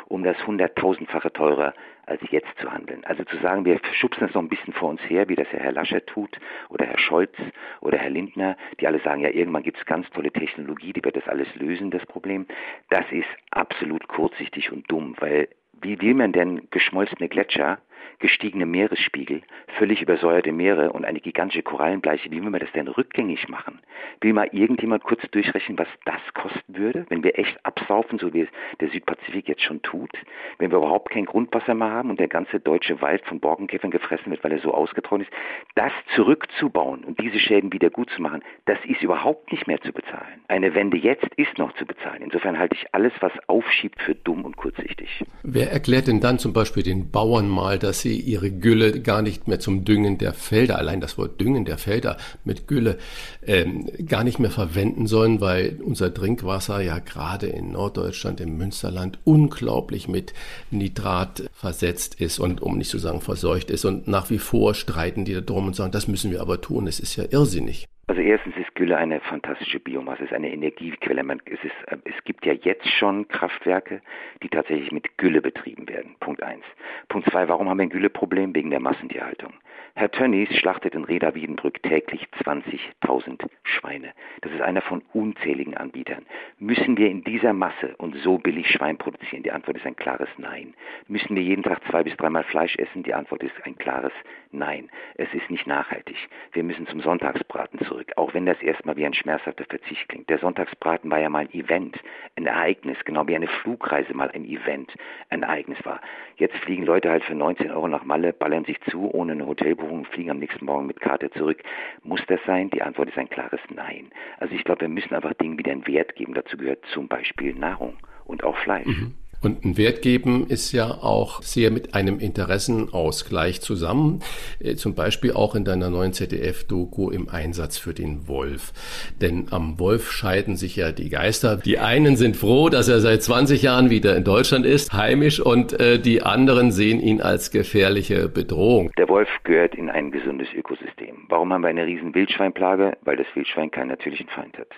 Speaker 6: um das hunderttausendfache teurer als jetzt zu handeln. Also zu sagen, wir schubsen es noch ein bisschen vor uns her, wie das ja Herr Lascher tut oder Herr Scholz oder Herr Lindner, die alle sagen, ja, irgendwann gibt es ganz tolle Technologie, die wird das alles lösen, das Problem. Das ist absolut kurzsichtig und dumm, weil wie will man denn geschmolzene Gletscher gestiegene Meeresspiegel, völlig übersäuerte Meere und eine gigantische Korallenbleiche, wie will man das denn rückgängig machen? Will mal irgendjemand kurz durchrechnen, was das kosten würde, wenn wir echt absaufen, so wie es der Südpazifik jetzt schon tut? Wenn wir überhaupt kein Grundwasser mehr haben und der ganze deutsche Wald von Borkenkäfern gefressen wird, weil er so ausgetrocknet ist, das zurückzubauen und diese Schäden wieder gut zu machen, das ist überhaupt nicht mehr zu bezahlen. Eine Wende jetzt ist noch zu bezahlen. Insofern halte ich alles, was aufschiebt, für dumm und kurzsichtig.
Speaker 2: Wer erklärt denn dann zum Beispiel den Bauern mal, dass sie ihre Gülle gar nicht mehr zum Düngen der Felder, allein das Wort Düngen der Felder mit Gülle, ähm, gar nicht mehr verwenden sollen, weil unser Trinkwasser ja gerade in Norddeutschland, im Münsterland, unglaublich mit Nitrat versetzt ist und um nicht zu sagen verseucht ist. Und nach wie vor streiten die da drum und sagen, das müssen wir aber tun. Es ist ja irrsinnig.
Speaker 6: Also erstens ist Gülle eine fantastische Biomasse, es ist eine Energiequelle. Man, es, ist, äh, es gibt ja jetzt schon Kraftwerke, die tatsächlich mit Gülle betrieben werden. Punkt eins. Punkt zwei, warum haben wir ein Gülleproblem? Wegen der Massentierhaltung. Herr Tönnies schlachtet in Reda Wiedenbrück täglich 20.000 Schweine. Das ist einer von unzähligen Anbietern. Müssen wir in dieser Masse und so billig Schwein produzieren? Die Antwort ist ein klares Nein. Müssen wir jeden Tag zwei bis dreimal Fleisch essen? Die Antwort ist ein klares Nein. Es ist nicht nachhaltig. Wir müssen zum Sonntagsbraten zurück, auch wenn das erstmal wie ein schmerzhafter Verzicht klingt. Der Sonntagsbraten war ja mal ein Event, ein Ereignis, genau wie eine Flugreise mal ein Event, ein Ereignis war. Jetzt fliegen Leute halt für 19 Euro nach Malle, ballern sich zu, ohne eine Hotelbuchung Buchungen fliegen am nächsten Morgen mit Karte zurück. Muss das sein? Die Antwort ist ein klares Nein. Also ich glaube, wir müssen einfach Dingen wieder einen Wert geben. Dazu gehört zum Beispiel Nahrung und auch Fleisch. Mhm.
Speaker 2: Und ein Wert geben ist ja auch sehr mit einem Interessenausgleich zusammen. Äh, zum Beispiel auch in deiner neuen ZDF-Doku im Einsatz für den Wolf. Denn am Wolf scheiden sich ja die Geister. Die einen sind froh, dass er seit 20 Jahren wieder in Deutschland ist, heimisch, und äh, die anderen sehen ihn als gefährliche Bedrohung.
Speaker 6: Der Wolf gehört in ein gesundes Ökosystem. Warum haben wir eine riesen Wildschweinplage? Weil das Wildschwein keinen natürlichen Feind hat.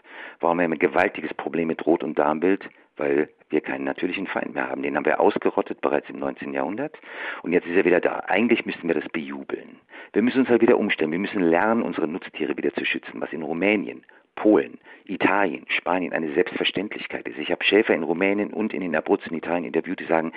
Speaker 6: Warum haben wir ein gewaltiges Problem mit Rot- und Darmbild? weil wir keinen natürlichen Feind mehr haben. Den haben wir ausgerottet bereits im 19. Jahrhundert und jetzt ist er wieder da. Eigentlich müssten wir das bejubeln. Wir müssen uns halt wieder umstellen. Wir müssen lernen, unsere Nutztiere wieder zu schützen, was in Rumänien, Polen, Italien, Spanien eine Selbstverständlichkeit ist. Ich habe Schäfer in Rumänien und in den Abruzzen in Italien interviewt, die sagen,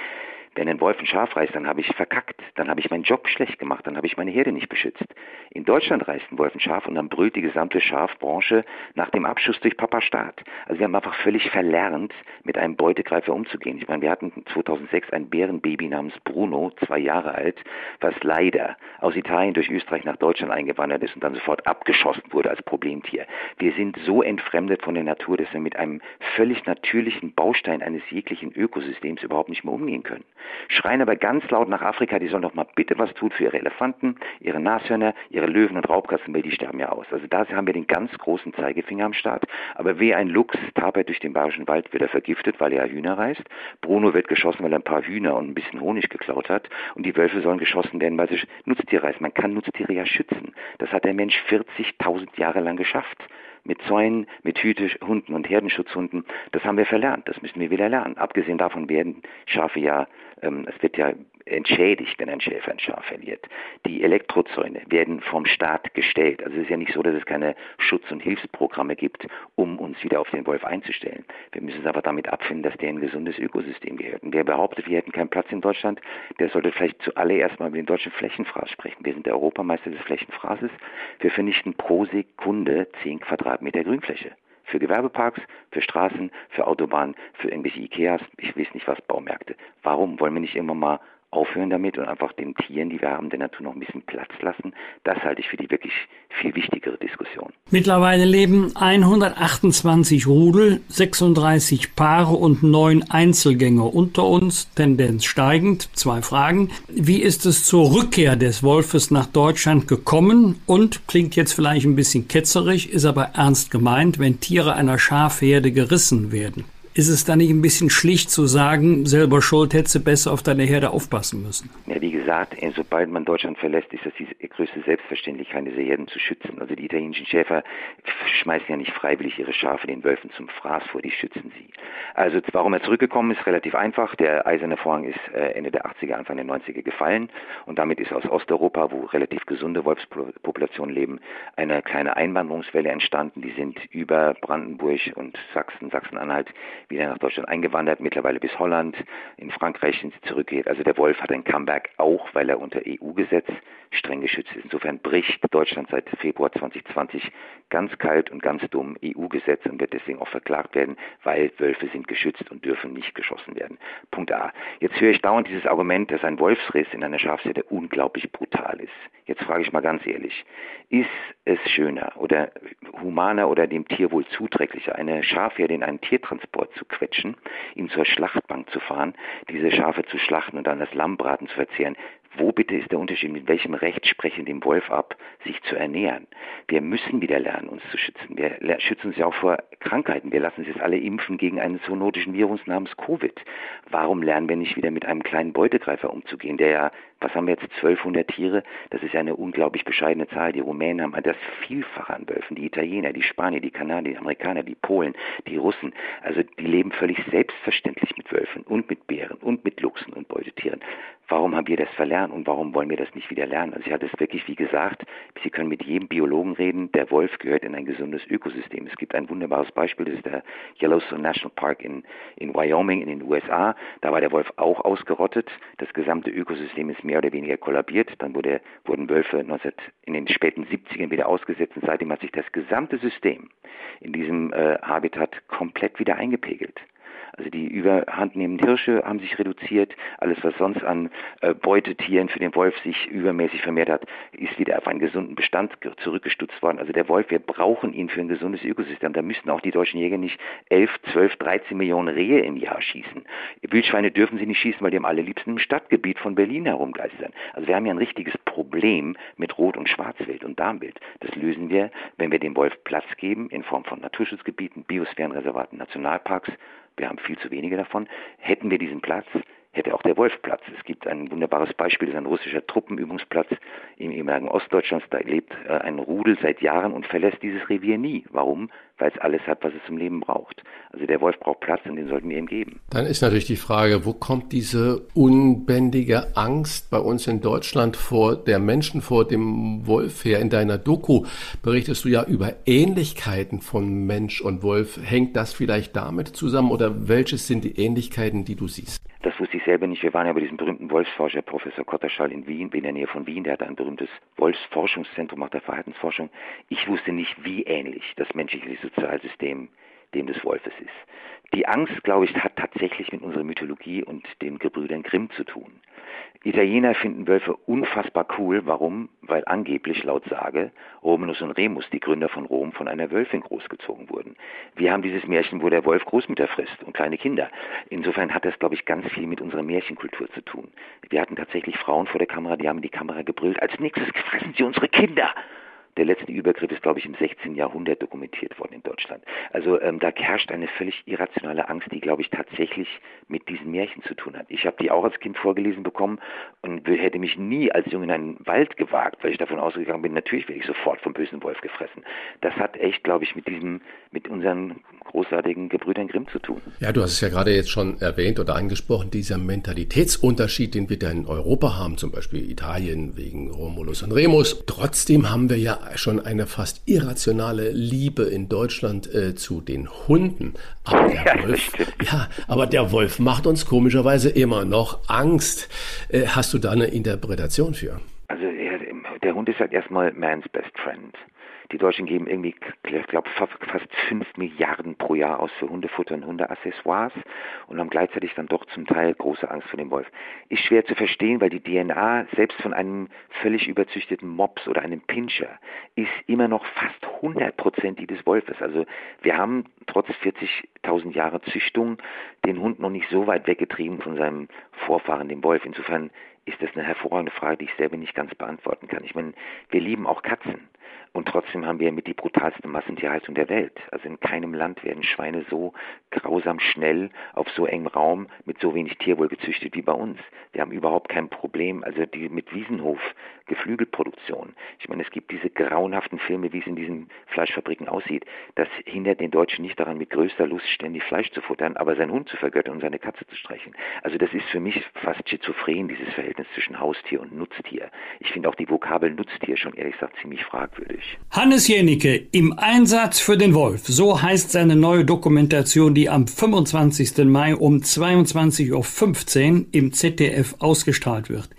Speaker 6: wenn ein Wolf ein Schaf reißt, dann habe ich verkackt, dann habe ich meinen Job schlecht gemacht, dann habe ich meine Herde nicht beschützt. In Deutschland reißt ein Wolf ein Schaf und dann brüllt die gesamte Schafbranche nach dem Abschuss durch Papa Staat. Also wir haben einfach völlig verlernt, mit einem Beutegreifer umzugehen. Ich meine, wir hatten 2006 ein Bärenbaby namens Bruno, zwei Jahre alt, was leider aus Italien durch Österreich nach Deutschland eingewandert ist und dann sofort abgeschossen wurde als Problemtier. Wir sind so entfremdet von der Natur, dass wir mit einem völlig natürlichen Baustein eines jeglichen Ökosystems überhaupt nicht mehr umgehen können schreien aber ganz laut nach Afrika, die sollen doch mal bitte was tun für ihre Elefanten, ihre Nashörner, ihre Löwen und Raubkatzen, weil die sterben ja aus. Also da haben wir den ganz großen Zeigefinger am Start. Aber wie ein Luchs tapert durch den Bayerischen Wald, wird er vergiftet, weil er Hühner reißt. Bruno wird geschossen, weil er ein paar Hühner und ein bisschen Honig geklaut hat. Und die Wölfe sollen geschossen werden, weil sie Nutztiere reißen. Man kann Nutztiere ja schützen. Das hat der Mensch 40.000 Jahre lang geschafft mit Zäunen, mit Hütehunden und Herdenschutzhunden. Das haben wir verlernt. Das müssen wir wieder lernen. Abgesehen davon werden Schafe ja, ähm, es wird ja entschädigt, wenn ein Schäfer ein Schaf verliert. Die Elektrozäune werden vom Staat gestellt. Also es ist ja nicht so, dass es keine Schutz- und Hilfsprogramme gibt, um uns wieder auf den Wolf einzustellen. Wir müssen es aber damit abfinden, dass der ein gesundes Ökosystem gehört. Und wer behauptet, wir hätten keinen Platz in Deutschland, der sollte vielleicht zuallererst mal mit dem deutschen Flächenfraß sprechen. Wir sind der Europameister des Flächenfraßes. Wir vernichten pro Sekunde 10 Quadratmeter Grünfläche für Gewerbeparks, für Straßen, für Autobahnen, für irgendwelche Ikeas, ich weiß nicht was, Baumärkte. Warum wollen wir nicht immer mal aufhören damit und einfach den Tieren, die wir haben, der Natur noch ein bisschen Platz lassen. Das halte ich für die wirklich viel wichtigere Diskussion.
Speaker 1: Mittlerweile leben 128 Rudel, 36 Paare und neun Einzelgänger unter uns, Tendenz steigend. Zwei Fragen. Wie ist es zur Rückkehr des Wolfes nach Deutschland gekommen? Und klingt jetzt vielleicht ein bisschen ketzerisch, ist aber ernst gemeint, wenn Tiere einer Schafherde gerissen werden. Ist es dann nicht ein bisschen schlicht zu sagen, selber schuld hättest du besser auf deine Herde aufpassen müssen?
Speaker 6: Ja, wie gesagt, sobald man Deutschland verlässt, ist das die größte Selbstverständlichkeit, diese Herden zu schützen. Also die italienischen Schäfer schmeißen ja nicht freiwillig ihre Schafe den Wölfen zum Fraß vor, die schützen sie. Also warum er zurückgekommen ist, relativ einfach. Der eiserne Vorhang ist äh, Ende der 80er, Anfang der 90er gefallen und damit ist aus Osteuropa, wo relativ gesunde Wolfspopulationen leben, eine kleine Einwanderungswelle entstanden. Die sind über Brandenburg und Sachsen, Sachsen-Anhalt wieder nach Deutschland eingewandert, mittlerweile bis Holland, in Frankreich sind sie zurückgekehrt. Also der Wolf hat ein Comeback auch, weil er unter EU-Gesetz streng geschützt ist. Insofern bricht Deutschland seit Februar 2020 ganz kalt und ganz dumm EU-Gesetz und wird deswegen auch verklagt werden, weil Wölfe sind geschützt und dürfen nicht geschossen werden. Punkt A. Jetzt höre ich dauernd dieses Argument, dass ein Wolfsriss in einer Schafsherde unglaublich brutal ist. Jetzt frage ich mal ganz ehrlich, ist es schöner oder humaner oder dem Tier wohl zuträglicher, eine Schafherde in einen Tiertransport zu quetschen, ihn zur Schlachtbank zu fahren, diese Schafe zu schlachten und dann das Lammbraten zu verzehren, wo bitte ist der Unterschied? Mit welchem Recht sprechen dem Wolf ab, sich zu ernähren? Wir müssen wieder lernen, uns zu schützen. Wir schützen uns ja auch vor Krankheiten. Wir lassen uns jetzt alle impfen gegen einen zoonotischen Virus namens Covid. Warum lernen wir nicht wieder mit einem kleinen Beutegreifer umzugehen, der ja, was haben wir jetzt, 1200 Tiere? Das ist ja eine unglaublich bescheidene Zahl. Die Rumänen haben das Vielfache an Wölfen. Die Italiener, die Spanier, die Kanadier, die Amerikaner, die Polen, die Russen. Also die leben völlig selbstverständlich mit Wölfen und mit Bären und mit Luchsen und Beutetieren. Warum haben wir das verlernt und warum wollen wir das nicht wieder lernen? Also ich hatte es wirklich, wie gesagt, Sie können mit jedem Biologen reden, der Wolf gehört in ein gesundes Ökosystem. Es gibt ein wunderbares Beispiel, das ist der Yellowstone National Park in, in Wyoming in den USA. Da war der Wolf auch ausgerottet. Das gesamte Ökosystem ist mehr oder weniger kollabiert. Dann wurde, wurden Wölfe 19, in den späten 70ern wieder ausgesetzt und seitdem hat sich das gesamte System in diesem äh, Habitat komplett wieder eingepegelt. Also die überhandnehmenden Hirsche haben sich reduziert. Alles, was sonst an äh, Beutetieren für den Wolf sich übermäßig vermehrt hat, ist wieder auf einen gesunden Bestand zurückgestutzt worden. Also der Wolf, wir brauchen ihn für ein gesundes Ökosystem. Da müssten auch die deutschen Jäger nicht 11, 12, 13 Millionen Rehe im Jahr schießen. Wildschweine dürfen sie nicht schießen, weil die am allerliebsten im Stadtgebiet von Berlin herumgeistern. Also wir haben ja ein richtiges Problem mit Rot- und Schwarzwild und Darmwild. Das lösen wir, wenn wir dem Wolf Platz geben in Form von Naturschutzgebieten, Biosphärenreservaten, Nationalparks wir haben viel zu wenige davon. Hätten wir diesen Platz, hätte auch der Wolf Platz. Es gibt ein wunderbares Beispiel, das ist ein russischer Truppenübungsplatz im ehemaligen Ostdeutschlands. Da lebt äh, ein Rudel seit Jahren und verlässt dieses Revier nie. Warum? Weil es alles hat, was es zum Leben braucht. Also der Wolf braucht Platz und den sollten wir ihm geben.
Speaker 2: Dann ist natürlich die Frage, wo kommt diese unbändige Angst bei uns in Deutschland vor der Menschen, vor dem Wolf her? In deiner Doku berichtest du ja über Ähnlichkeiten von Mensch und Wolf. Hängt das vielleicht damit zusammen oder welches sind die Ähnlichkeiten, die du siehst?
Speaker 6: Das wusste ich selber nicht. Wir waren ja bei diesem berühmten Wolfsforscher, Professor Kotterschall in Wien, in der Nähe von Wien. Der hat ein berühmtes Wolfsforschungszentrum nach der Verhaltensforschung. Ich wusste nicht, wie ähnlich das menschliche Sozialsystem dem des Wolfes ist. Die Angst, glaube ich, hat tatsächlich mit unserer Mythologie und den Gebrüdern Grimm zu tun. Italiener finden Wölfe unfassbar cool. Warum? Weil angeblich laut Sage Romulus und Remus, die Gründer von Rom, von einer Wölfin großgezogen wurden. Wir haben dieses Märchen, wo der Wolf Großmütter frisst und kleine Kinder. Insofern hat das, glaube ich, ganz viel mit unserer Märchenkultur zu tun. Wir hatten tatsächlich Frauen vor der Kamera, die haben die Kamera gebrüllt, als nächstes fressen sie unsere Kinder. Der letzte Übergriff ist, glaube ich, im 16. Jahrhundert dokumentiert worden in Deutschland. Also ähm, da herrscht eine völlig irrationale Angst, die, glaube ich, tatsächlich mit diesen Märchen zu tun hat. Ich habe die auch als Kind vorgelesen bekommen und hätte mich nie als Junge in einen Wald gewagt, weil ich davon ausgegangen bin, natürlich werde ich sofort vom bösen Wolf gefressen. Das hat echt, glaube ich, mit diesem, mit unseren großartigen Gebrüdern Grimm zu tun.
Speaker 2: Ja, du hast es ja gerade jetzt schon erwähnt oder angesprochen, dieser Mentalitätsunterschied, den wir da in Europa haben, zum Beispiel Italien wegen Romulus und Remus. Trotzdem haben wir ja schon eine fast irrationale Liebe in Deutschland äh, zu den Hunden. Aber der ja, Wolf, ja, aber der Wolf macht uns komischerweise immer noch Angst. Äh, hast du da eine Interpretation für?
Speaker 6: Also der Hund ist halt erstmal man's best friend. Die Deutschen geben irgendwie, ich glaube, fast 5 Milliarden pro Jahr aus für Hundefutter und Hundeaccessoires und haben gleichzeitig dann doch zum Teil große Angst vor dem Wolf. Ist schwer zu verstehen, weil die DNA selbst von einem völlig überzüchteten Mops oder einem Pinscher ist immer noch fast 100 Prozent die des Wolfes. Also wir haben trotz 40.000 Jahre Züchtung den Hund noch nicht so weit weggetrieben von seinem Vorfahren, dem Wolf. Insofern ist das eine hervorragende Frage, die ich selber nicht ganz beantworten kann. Ich meine, wir lieben auch Katzen. Und trotzdem haben wir mit die brutalste Massentierhaltung der Welt. Also in keinem Land werden Schweine so grausam schnell auf so engem Raum mit so wenig Tierwohl gezüchtet wie bei uns. Wir haben überhaupt kein Problem. Also die mit Wiesenhof Geflügelproduktion. Ich meine, es gibt diese grauenhaften Filme, wie es in diesen Fleischfabriken aussieht. Das hindert den Deutschen nicht daran, mit größter Lust ständig Fleisch zu futtern, aber seinen Hund zu vergöttern und seine Katze zu streichen. Also das ist für mich fast schizophren, dieses Verhältnis zwischen Haustier und Nutztier. Ich finde auch die Vokabel Nutztier schon ehrlich gesagt ziemlich fragwürdig.
Speaker 1: Hannes Jenicke im Einsatz für den Wolf. So heißt seine neue Dokumentation, die am 25. Mai um 22.15 Uhr im ZDF ausgestrahlt wird.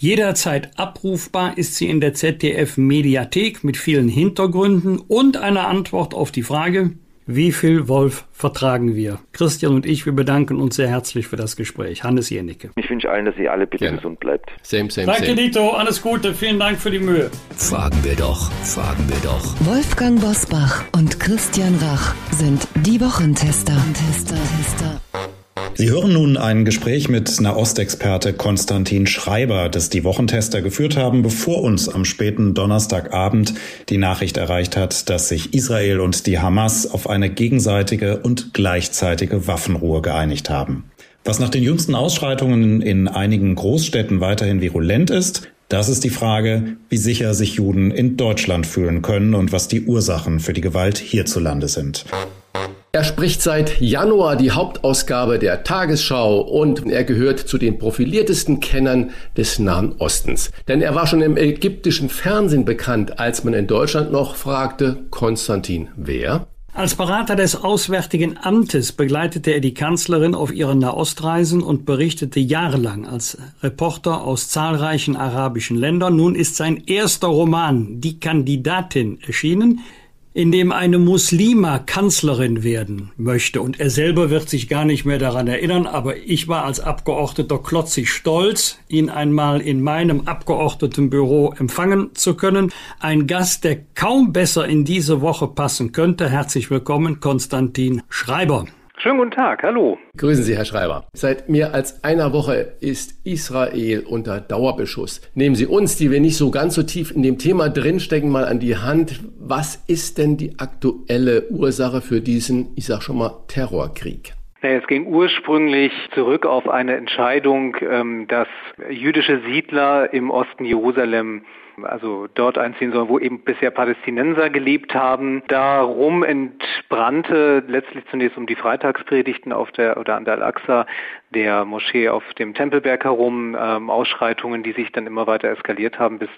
Speaker 1: Jederzeit abrufbar ist sie in der ZDF Mediathek mit vielen Hintergründen und einer Antwort auf die Frage, wie viel Wolf vertragen wir? Christian und ich, wir bedanken uns sehr herzlich für das Gespräch. Hannes Jenicke.
Speaker 6: Ich wünsche allen, dass ihr alle bitte Gerne. gesund bleibt.
Speaker 1: Same, same, Danke, same. Dito. Alles Gute. Vielen Dank für die Mühe.
Speaker 3: Fragen wir doch, fragen wir doch.
Speaker 5: Wolfgang Bosbach und Christian Rach sind die Wochentester. Tester, Tester.
Speaker 4: Sie hören nun ein Gespräch mit Nahostexperte Konstantin Schreiber, das die Wochentester geführt haben, bevor uns am späten Donnerstagabend die Nachricht erreicht hat, dass sich Israel und die Hamas auf eine gegenseitige und gleichzeitige Waffenruhe geeinigt haben. Was nach den jüngsten Ausschreitungen in einigen Großstädten weiterhin virulent ist, das ist die Frage, wie sicher sich Juden in Deutschland fühlen können und was die Ursachen für die Gewalt hierzulande sind.
Speaker 2: Er spricht seit Januar die Hauptausgabe der Tagesschau und er gehört zu den profiliertesten Kennern des Nahen Ostens. Denn er war schon im ägyptischen Fernsehen bekannt, als man in Deutschland noch fragte, Konstantin, wer?
Speaker 1: Als Berater des Auswärtigen Amtes begleitete er die Kanzlerin auf ihren Nahostreisen und berichtete jahrelang als Reporter aus zahlreichen arabischen Ländern. Nun ist sein erster Roman Die Kandidatin erschienen in dem eine Muslima Kanzlerin werden möchte. Und er selber wird sich gar nicht mehr daran erinnern, aber ich war als Abgeordneter klotzig stolz, ihn einmal in meinem Abgeordnetenbüro empfangen zu können. Ein Gast, der kaum besser in diese Woche passen könnte. Herzlich willkommen, Konstantin Schreiber.
Speaker 7: Schönen guten Tag, hallo.
Speaker 2: Grüßen Sie, Herr Schreiber. Seit mehr als einer Woche ist Israel unter Dauerbeschuss. Nehmen Sie uns, die wir nicht so ganz so tief in dem Thema drinstecken, mal an die Hand. Was ist denn die aktuelle Ursache für diesen, ich sag schon mal, Terrorkrieg?
Speaker 7: Es ging ursprünglich zurück auf eine Entscheidung, ähm, dass jüdische Siedler im Osten Jerusalem also dort einziehen sollen, wo eben bisher Palästinenser gelebt haben. Darum entbrannte letztlich zunächst um die Freitagspredigten auf der oder an der Al-Aqsa der Moschee auf dem Tempelberg herum, ähm, Ausschreitungen, die sich dann immer weiter eskaliert haben bis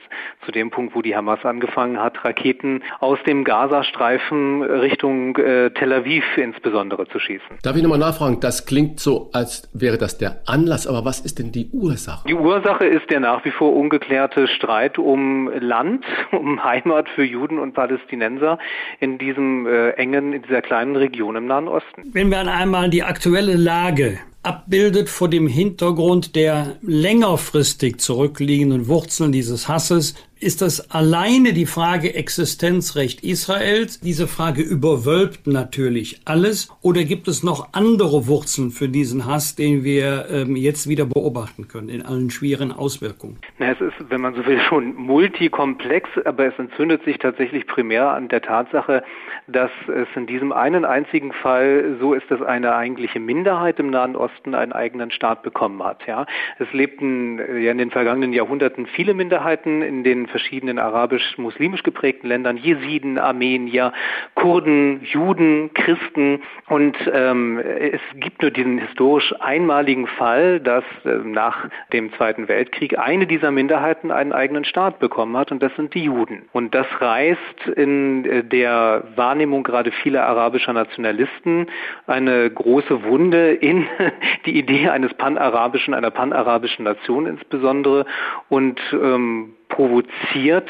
Speaker 7: zu dem Punkt, wo die Hamas angefangen hat, Raketen aus dem Gazastreifen Richtung äh, Tel Aviv insbesondere zu schießen.
Speaker 2: Darf ich nochmal nachfragen? Das klingt so, als wäre das der Anlass, aber was ist denn die Ursache?
Speaker 7: Die Ursache ist der nach wie vor ungeklärte Streit um Land, um Heimat für Juden und Palästinenser in diesem äh, engen, in dieser kleinen Region im Nahen Osten.
Speaker 1: Wenn wir einmal die aktuelle Lage abbildet vor dem Hintergrund der längerfristig zurückliegenden Wurzeln dieses Hasses, ist das alleine die Frage Existenzrecht Israels. Diese Frage überwölbt natürlich alles. Oder gibt es noch andere Wurzeln für diesen Hass, den wir ähm, jetzt wieder beobachten können, in allen schweren Auswirkungen?
Speaker 7: Na, es ist, wenn man so will, schon multikomplex, aber es entzündet sich tatsächlich primär an der Tatsache, dass es in diesem einen einzigen Fall so ist, dass eine eigentliche Minderheit im Nahen Osten einen eigenen Staat bekommen hat. Ja, es lebten äh, ja in den vergangenen Jahrhunderten viele Minderheiten in den verschiedenen arabisch-muslimisch geprägten Ländern, Jesiden, Armenier, Kurden, Juden, Christen. Und ähm, es gibt nur diesen historisch einmaligen Fall, dass äh, nach dem Zweiten Weltkrieg eine dieser Minderheiten einen eigenen Staat bekommen hat, und das sind die Juden. Und das reißt in äh, der Wahrnehmung gerade vieler arabischer Nationalisten eine große Wunde in die Idee eines panarabischen, einer panarabischen Nation insbesondere und ähm, provoziert,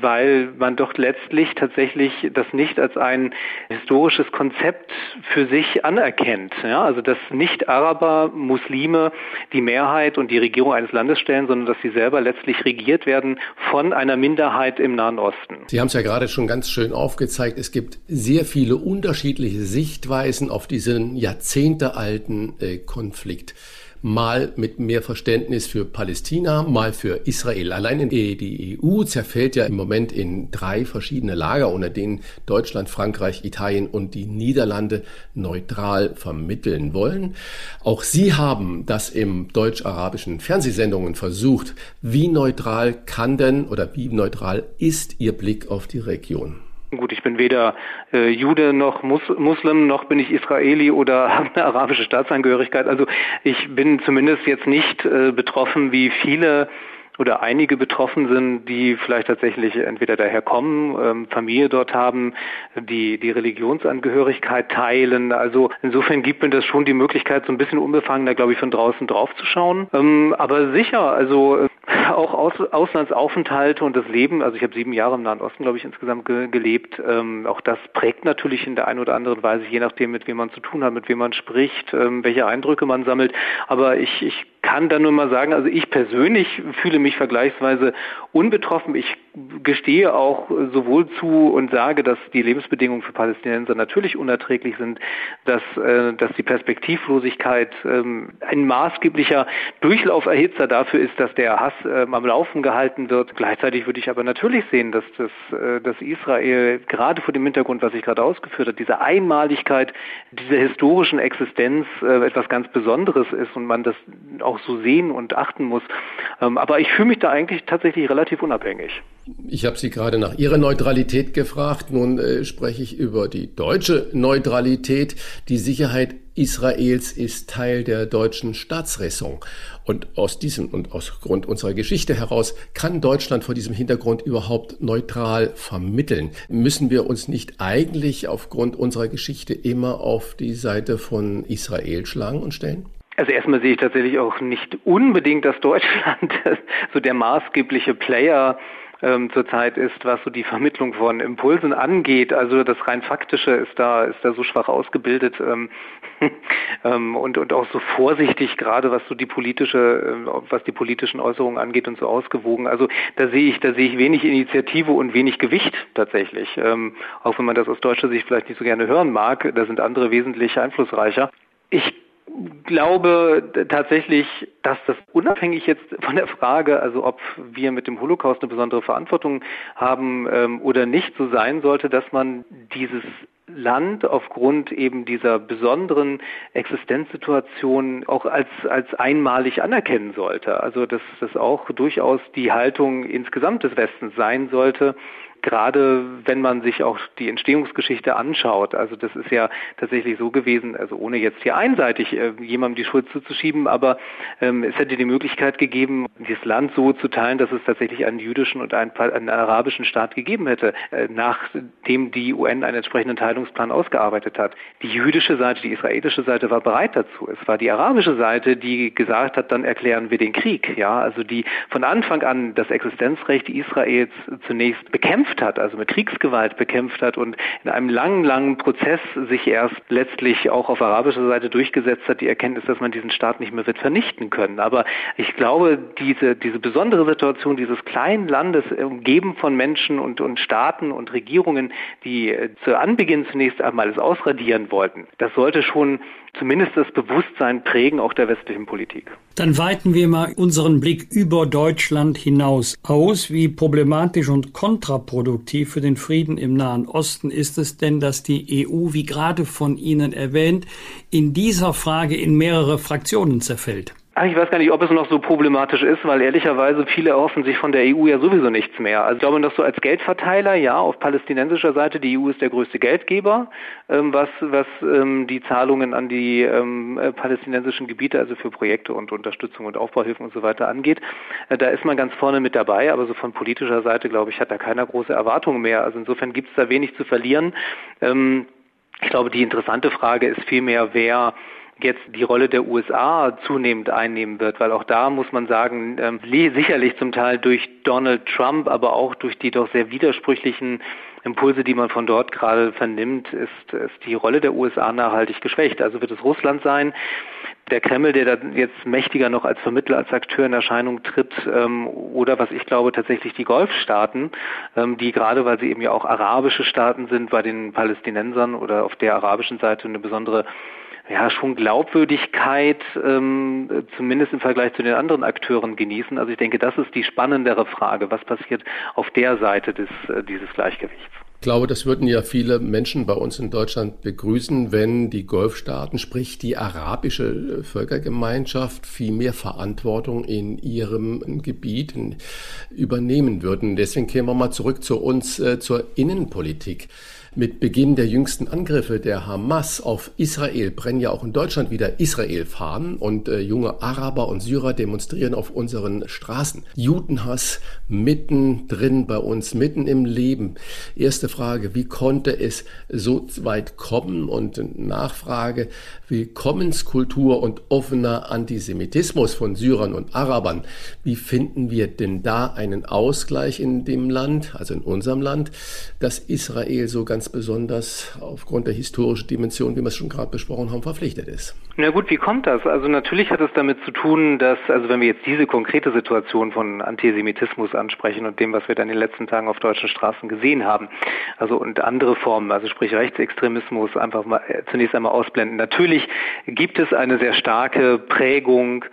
Speaker 7: weil man doch letztlich tatsächlich das nicht als ein historisches Konzept für sich anerkennt. Ja, also dass nicht Araber, Muslime die Mehrheit und die Regierung eines Landes stellen, sondern dass sie selber letztlich regiert werden von einer Minderheit im Nahen Osten.
Speaker 2: Sie haben es ja gerade schon ganz schön aufgezeigt. Es gibt sehr viele unterschiedliche Sichtweisen auf diesen jahrzehntealten äh, Konflikt mal mit mehr Verständnis für Palästina, mal für Israel. Allein in die EU zerfällt ja im Moment in drei verschiedene Lager, unter denen Deutschland, Frankreich, Italien und die Niederlande neutral vermitteln wollen. Auch Sie haben das im deutsch-arabischen Fernsehsendungen versucht. Wie neutral kann denn oder wie neutral ist Ihr Blick auf die Region?
Speaker 7: Gut, ich bin weder äh, Jude noch Mus Muslim, noch bin ich Israeli oder habe eine arabische Staatsangehörigkeit. Also ich bin zumindest jetzt nicht äh, betroffen wie viele oder einige betroffen sind, die vielleicht tatsächlich entweder daher kommen, ähm, Familie dort haben, die die Religionsangehörigkeit teilen. Also insofern gibt mir das schon die Möglichkeit, so ein bisschen unbefangener, glaube ich, von draußen drauf zu schauen. Ähm, aber sicher, also äh, auch Aus Auslandsaufenthalte und das Leben, also ich habe sieben Jahre im Nahen Osten, glaube ich, insgesamt ge gelebt. Ähm, auch das prägt natürlich in der einen oder anderen Weise, je nachdem, mit wem man zu tun hat, mit wem man spricht, ähm, welche Eindrücke man sammelt. Aber ich, ich kann dann nur mal sagen, also ich persönlich fühle mich vergleichsweise unbetroffen. Ich gestehe auch sowohl zu und sage, dass die Lebensbedingungen für Palästinenser natürlich unerträglich sind, dass, äh, dass die Perspektivlosigkeit ähm, ein maßgeblicher Durchlauferhitzer dafür ist, dass der Hass äh, am Laufen gehalten wird. Gleichzeitig würde ich aber natürlich sehen, dass, das, äh, dass Israel gerade vor dem Hintergrund, was ich gerade ausgeführt habe, diese Einmaligkeit dieser historischen Existenz äh, etwas ganz Besonderes ist und man das auch so sehen und achten muss. Ähm, aber ich fühle mich da eigentlich tatsächlich relativ unabhängig.
Speaker 2: Ich habe Sie gerade nach Ihrer Neutralität gefragt. Nun äh, spreche ich über die deutsche Neutralität. Die Sicherheit Israels ist Teil der deutschen Staatsräson. Und aus diesem und aus Grund unserer Geschichte heraus kann Deutschland vor diesem Hintergrund überhaupt neutral vermitteln. Müssen wir uns nicht eigentlich aufgrund unserer Geschichte immer auf die Seite von Israel schlagen und stellen?
Speaker 7: Also erstmal sehe ich tatsächlich auch nicht unbedingt, dass Deutschland so der maßgebliche Player ähm, zurzeit ist, was so die Vermittlung von Impulsen angeht. Also das rein faktische ist da ist da so schwach ausgebildet ähm, ähm, und und auch so vorsichtig gerade was so die politische äh, was die politischen Äußerungen angeht und so ausgewogen. Also da sehe ich da sehe ich wenig Initiative und wenig Gewicht tatsächlich. Ähm, auch wenn man das aus deutscher Sicht vielleicht nicht so gerne hören mag, da sind andere wesentlich einflussreicher. Ich glaube tatsächlich, dass das unabhängig jetzt von der Frage, also ob wir mit dem Holocaust eine besondere Verantwortung haben ähm, oder nicht, so sein sollte, dass man dieses Land aufgrund eben dieser besonderen Existenzsituation auch als, als einmalig anerkennen sollte. Also dass das auch durchaus die Haltung insgesamt des Westens sein sollte, gerade wenn man sich auch die Entstehungsgeschichte anschaut. Also das ist ja tatsächlich so gewesen, also ohne jetzt hier einseitig äh, jemandem die Schuld zuzuschieben, aber ähm, es hätte die Möglichkeit gegeben, dieses Land so zu teilen, dass es tatsächlich einen jüdischen und einen, einen arabischen Staat gegeben hätte, äh, nachdem die UN einen entsprechenden Teilungsplan ausgearbeitet hat. Die jüdische Seite, die israelische Seite war bereit dazu. Es war die arabische Seite, die gesagt hat, dann erklären wir den Krieg. Ja, also die von Anfang an das Existenzrecht Israels zunächst bekämpft bekämpft hat, also mit Kriegsgewalt bekämpft hat und in einem langen, langen Prozess sich erst letztlich auch auf arabischer Seite durchgesetzt hat, die Erkenntnis, dass man diesen Staat nicht mehr wird vernichten können. Aber ich glaube, diese, diese besondere Situation dieses kleinen Landes, umgeben von Menschen und, und Staaten und Regierungen, die äh, zu Anbeginn zunächst einmal es ausradieren wollten, das sollte schon zumindest das Bewusstsein prägen auch der westlichen Politik.
Speaker 1: Dann weiten wir mal unseren Blick über Deutschland hinaus aus. Wie problematisch und kontraproduktiv für den Frieden im Nahen Osten ist es denn, dass die EU, wie gerade von Ihnen erwähnt, in dieser Frage in mehrere Fraktionen zerfällt?
Speaker 7: Ich weiß gar nicht, ob es noch so problematisch ist, weil ehrlicherweise viele erhoffen sich von der EU ja sowieso nichts mehr. Also ich glaube, dass so als Geldverteiler, ja, auf palästinensischer Seite, die EU ist der größte Geldgeber, ähm, was, was ähm, die Zahlungen an die ähm, äh, palästinensischen Gebiete, also für Projekte und Unterstützung und Aufbauhilfen und so weiter angeht. Äh, da ist man ganz vorne mit dabei, aber so von politischer Seite, glaube ich, hat da keiner große Erwartungen mehr. Also insofern gibt es da wenig zu verlieren. Ähm, ich glaube, die interessante Frage ist vielmehr, wer jetzt die Rolle der USA zunehmend einnehmen wird, weil auch da muss man sagen, ähm, sicherlich zum Teil durch Donald Trump, aber auch durch die doch sehr widersprüchlichen Impulse, die man von dort gerade vernimmt, ist, ist die Rolle der USA nachhaltig geschwächt. Also wird es Russland sein, der Kreml, der da jetzt mächtiger noch als Vermittler, als Akteur in Erscheinung tritt, ähm, oder was ich glaube tatsächlich die Golfstaaten, ähm, die gerade, weil sie eben ja auch arabische Staaten sind, bei den Palästinensern oder auf der arabischen Seite eine besondere ja schon Glaubwürdigkeit, ähm, zumindest im Vergleich zu den anderen Akteuren genießen. Also ich denke, das ist die spannendere Frage. Was passiert auf der Seite des, äh, dieses Gleichgewichts?
Speaker 2: Ich glaube, das würden ja viele Menschen bei uns in Deutschland begrüßen, wenn die Golfstaaten, sprich die arabische Völkergemeinschaft, viel mehr Verantwortung in ihrem Gebiet übernehmen würden. Deswegen kämen wir mal zurück zu uns, äh, zur Innenpolitik. Mit Beginn der jüngsten Angriffe der Hamas auf Israel brennen ja auch in Deutschland wieder Israel-Fahnen und äh, junge Araber und Syrer demonstrieren auf unseren Straßen. Judenhass mittendrin bei uns, mitten im Leben. Erste Frage, wie konnte es so weit kommen? Und Nachfrage, Willkommenskultur und offener Antisemitismus von Syrern und Arabern. Wie finden wir denn da einen Ausgleich in dem Land, also in unserem Land, dass Israel so ganz besonders aufgrund der historischen Dimension, wie wir es schon gerade besprochen haben, verpflichtet ist?
Speaker 7: Na gut, wie kommt das? Also natürlich hat es damit zu tun, dass, also wenn wir jetzt diese konkrete Situation von Antisemitismus ansprechen und dem, was wir dann in den letzten Tagen auf deutschen Straßen gesehen haben, also und andere Formen, also sprich Rechtsextremismus, einfach mal äh, zunächst einmal ausblenden. Natürlich gibt es eine sehr starke Prägung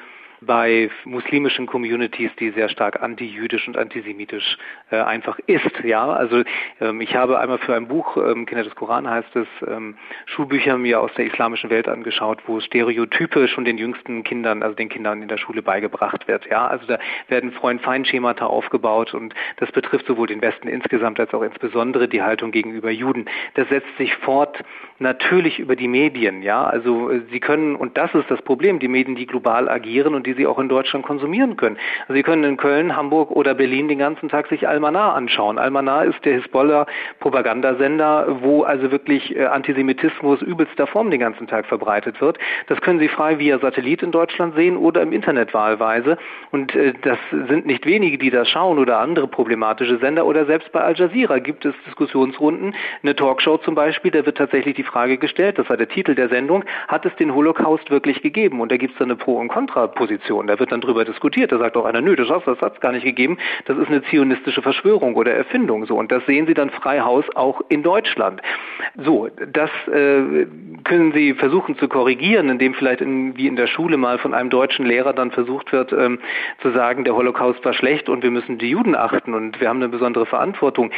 Speaker 7: bei muslimischen Communities, die sehr stark antijüdisch und antisemitisch äh, einfach ist. Ja, also ähm, ich habe einmal für ein Buch, ähm, Kinder des Koran heißt es, ähm, Schulbücher mir aus der islamischen Welt angeschaut, wo Stereotype schon den jüngsten Kindern, also den Kindern in der Schule beigebracht wird. Ja, also da werden Freund-Feind-Schemata aufgebaut und das betrifft sowohl den Westen insgesamt als auch insbesondere die Haltung gegenüber Juden. Das setzt sich fort natürlich über die Medien. Ja, also äh, sie können und das ist das Problem, die Medien, die global agieren und die sie auch in Deutschland konsumieren können. Also sie können in Köln, Hamburg oder Berlin den ganzen Tag sich Almanar anschauen. Almanar ist der Hisbollah-Propagandasender, wo also wirklich äh, Antisemitismus übelster Form den ganzen Tag verbreitet wird. Das können Sie frei via Satellit in Deutschland sehen oder im Internet wahlweise. Und äh, das sind nicht wenige, die das schauen oder andere problematische Sender oder selbst bei Al Jazeera gibt es Diskussionsrunden. Eine Talkshow zum Beispiel, da wird tatsächlich die Frage gestellt, das war der Titel der Sendung, hat es den Holocaust wirklich gegeben? Und da gibt es dann eine Pro- und Kontraposition. Position. Da wird dann drüber diskutiert. Da sagt auch einer, nö, das hat es gar nicht gegeben. Das ist eine zionistische Verschwörung oder Erfindung. So und das sehen Sie dann frei Haus auch in Deutschland. So, das äh, können Sie versuchen zu korrigieren, indem vielleicht in, wie in der Schule mal von einem deutschen Lehrer dann versucht wird ähm, zu sagen, der Holocaust war schlecht und wir müssen die Juden achten und wir haben eine besondere Verantwortung.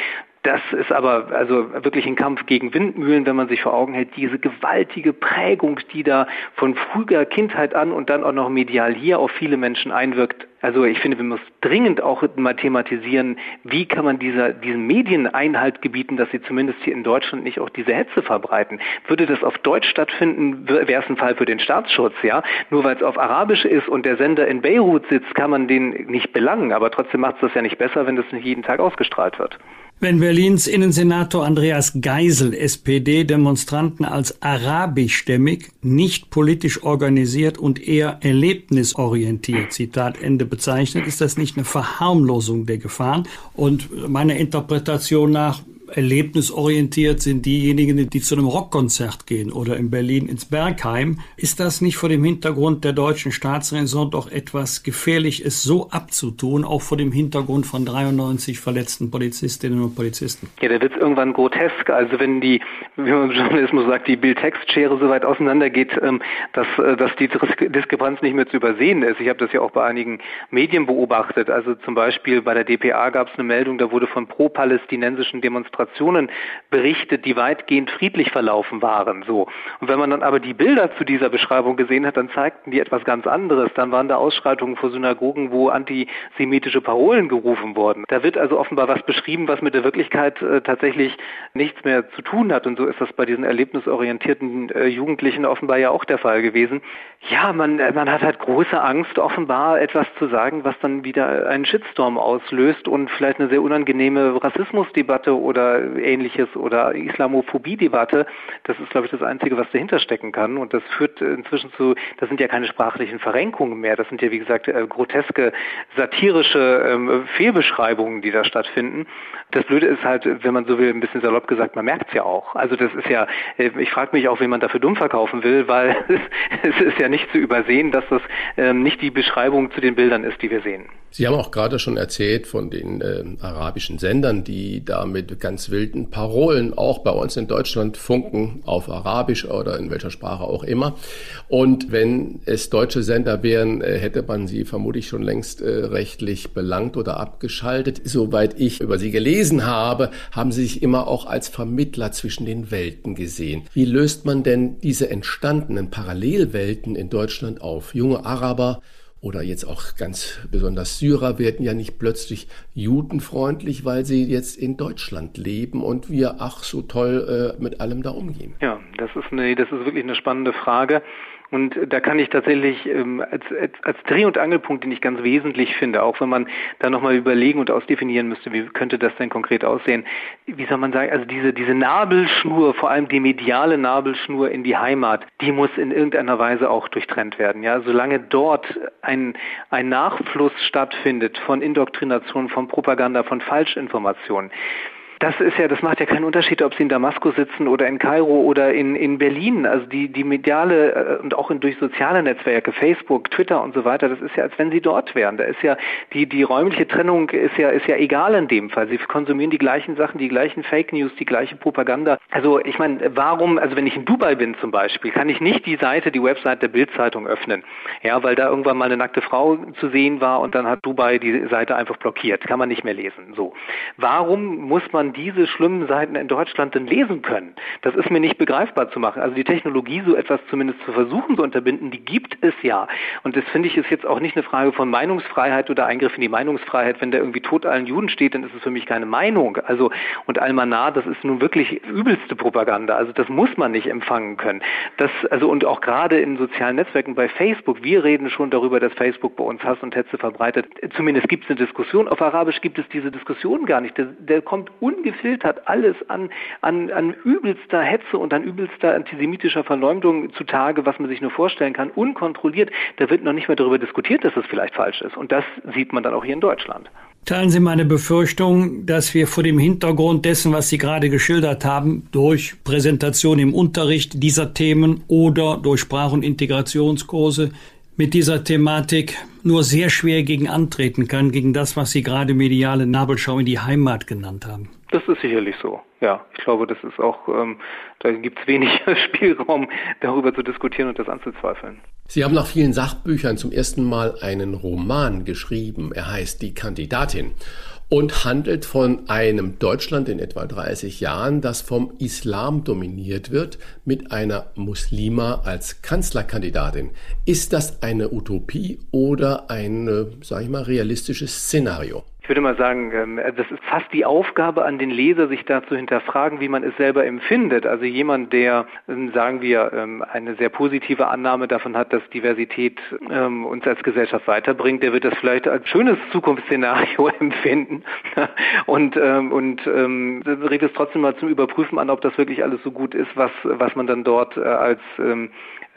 Speaker 7: Das ist aber also wirklich ein Kampf gegen Windmühlen, wenn man sich vor Augen hält, diese gewaltige Prägung, die da von früher Kindheit an und dann auch noch medial hier auf viele Menschen einwirkt. Also ich finde, wir müssen dringend auch mal thematisieren, wie kann man dieser, diesen Medien Einhalt gebieten, dass sie zumindest hier in Deutschland nicht auch diese Hetze verbreiten. Würde das auf Deutsch stattfinden, wäre es ein Fall für den Staatsschutz, ja. Nur weil es auf Arabisch ist und der Sender in Beirut sitzt, kann man den nicht belangen. Aber trotzdem macht es das ja nicht besser, wenn das nicht jeden Tag ausgestrahlt wird.
Speaker 1: Wenn Berlins Innensenator Andreas Geisel SPD Demonstranten als arabischstämmig, nicht politisch organisiert und eher erlebnisorientiert, Zitat Ende, bezeichnet, ist das nicht eine Verharmlosung der Gefahren? Und meiner Interpretation nach erlebnisorientiert sind diejenigen, die zu einem Rockkonzert gehen oder in Berlin ins Bergheim. Ist das nicht vor dem Hintergrund der deutschen Staatsräson doch etwas gefährlich, es so abzutun, auch vor dem Hintergrund von 93 verletzten Polizistinnen und Polizisten?
Speaker 7: Ja, da wird irgendwann grotesk. Also wenn die, wie man im Journalismus sagt, die Bild-Text-Schere so weit auseinander geht, ähm, dass, äh, dass die Diskrepanz nicht mehr zu übersehen ist. Ich habe das ja auch bei einigen Medien beobachtet. Also zum Beispiel bei der DPA gab es eine Meldung, da wurde von pro-palästinensischen Demonstrationen Demonstrationen berichtet, die weitgehend friedlich verlaufen waren. So. Und wenn man dann aber die Bilder zu dieser Beschreibung gesehen hat, dann zeigten die etwas ganz anderes. Dann waren da Ausschreitungen vor Synagogen, wo antisemitische Parolen gerufen wurden. Da wird also offenbar was beschrieben, was mit der Wirklichkeit äh, tatsächlich nichts mehr zu tun hat. Und so ist das bei diesen erlebnisorientierten äh, Jugendlichen offenbar ja auch der Fall gewesen. Ja, man, äh, man hat halt große Angst, offenbar etwas zu sagen, was dann wieder einen Shitstorm auslöst und vielleicht eine sehr unangenehme Rassismusdebatte oder ähnliches oder Islamophobie-Debatte, das ist, glaube ich, das Einzige, was dahinter stecken kann. Und das führt inzwischen zu, das sind ja keine sprachlichen Verrenkungen mehr, das sind ja, wie gesagt, äh, groteske, satirische ähm, Fehlbeschreibungen, die da stattfinden. Das Blöde ist halt, wenn man so will, ein bisschen salopp gesagt, man merkt es ja auch. Also das ist ja, äh, ich frage mich auch, wie man dafür dumm verkaufen will, weil es ist ja nicht zu übersehen, dass das ähm, nicht die Beschreibung zu den Bildern ist, die wir sehen.
Speaker 2: Sie haben auch gerade schon erzählt von den äh, arabischen Sendern, die da mit ganz wilden Parolen auch bei uns in Deutschland funken, auf Arabisch oder in welcher Sprache auch immer. Und wenn es deutsche Sender wären, äh, hätte man sie vermutlich schon längst äh, rechtlich belangt oder abgeschaltet. Soweit ich über sie gelesen habe, haben sie sich immer auch als Vermittler zwischen den Welten gesehen. Wie löst man denn diese entstandenen Parallelwelten in Deutschland auf? Junge Araber oder jetzt auch ganz besonders Syrer werden ja nicht plötzlich judenfreundlich, weil sie jetzt in Deutschland leben und wir ach so toll äh, mit allem da umgehen.
Speaker 7: Ja, das ist eine, das ist wirklich eine spannende Frage. Und da kann ich tatsächlich ähm, als, als Dreh- und Angelpunkt, den ich ganz wesentlich finde, auch wenn man da nochmal überlegen und ausdefinieren müsste, wie könnte das denn konkret aussehen, wie soll man sagen, also diese, diese Nabelschnur, vor allem die mediale Nabelschnur in die Heimat, die muss in irgendeiner Weise auch durchtrennt werden. Ja, solange dort ein, ein Nachfluss stattfindet von Indoktrination, von Propaganda, von Falschinformationen, das ist ja, das macht ja keinen Unterschied, ob sie in Damaskus sitzen oder in Kairo oder in, in Berlin. Also die, die mediale äh, und auch in, durch soziale Netzwerke, Facebook, Twitter und so weiter, das ist ja, als wenn sie dort wären. Da ist ja, die, die räumliche Trennung ist ja, ist ja egal in dem Fall. Sie konsumieren die gleichen Sachen, die gleichen Fake News, die gleiche Propaganda. Also ich meine, warum, also wenn ich in Dubai bin zum Beispiel, kann ich nicht die Seite, die Website der Bildzeitung öffnen. Ja, weil da irgendwann mal eine nackte Frau zu sehen war und dann hat Dubai die Seite einfach blockiert. Kann man nicht mehr lesen. So. Warum muss man man diese schlimmen Seiten in Deutschland denn lesen können? Das ist mir nicht begreifbar zu machen. Also die Technologie, so etwas zumindest zu versuchen zu unterbinden, die gibt es ja. Und das finde ich ist jetzt auch nicht eine Frage von Meinungsfreiheit oder Eingriff in die Meinungsfreiheit. Wenn da irgendwie Tod allen Juden steht, dann ist es für mich keine Meinung. Also und Almanar, das ist nun wirklich übelste Propaganda. Also das muss man nicht empfangen können. Das also und auch gerade in sozialen Netzwerken bei Facebook, wir reden schon darüber, dass Facebook bei uns Hass und Hetze verbreitet. Zumindest gibt es eine Diskussion. Auf Arabisch gibt es diese Diskussion gar nicht. Der, der kommt un ungefiltert alles an, an, an übelster Hetze und an übelster antisemitischer Verleumdung zutage, was man sich nur vorstellen kann, unkontrolliert. Da wird noch nicht mehr darüber diskutiert, dass es vielleicht falsch ist. Und das sieht man dann auch hier in Deutschland.
Speaker 1: Teilen Sie meine Befürchtung, dass wir vor dem Hintergrund dessen, was Sie gerade geschildert haben, durch Präsentation im Unterricht dieser Themen oder durch Sprach- und Integrationskurse mit dieser Thematik nur sehr schwer gegen antreten kann, gegen das, was Sie gerade mediale Nabelschau in die Heimat genannt haben.
Speaker 7: Das ist sicherlich so. Ja, ich glaube, das ist auch, ähm, da gibt es wenig Spielraum, darüber zu diskutieren und das anzuzweifeln.
Speaker 2: Sie haben nach vielen Sachbüchern zum ersten Mal einen Roman geschrieben. Er heißt Die Kandidatin und handelt von einem Deutschland in etwa 30 Jahren, das vom Islam dominiert wird, mit einer Muslima als Kanzlerkandidatin. Ist das eine Utopie oder ein, sage ich mal, realistisches Szenario?
Speaker 7: Ich würde mal sagen, ähm, das ist fast die Aufgabe an den Leser, sich da zu hinterfragen, wie man es selber empfindet. Also jemand, der, ähm, sagen wir, ähm, eine sehr positive Annahme davon hat, dass Diversität uns als Gesellschaft weiterbringt, der wird das vielleicht als schönes Zukunftsszenario empfinden und, und regt es trotzdem mal zum Überprüfen an, ob das wirklich alles so gut ist, was, was man dann dort äh, als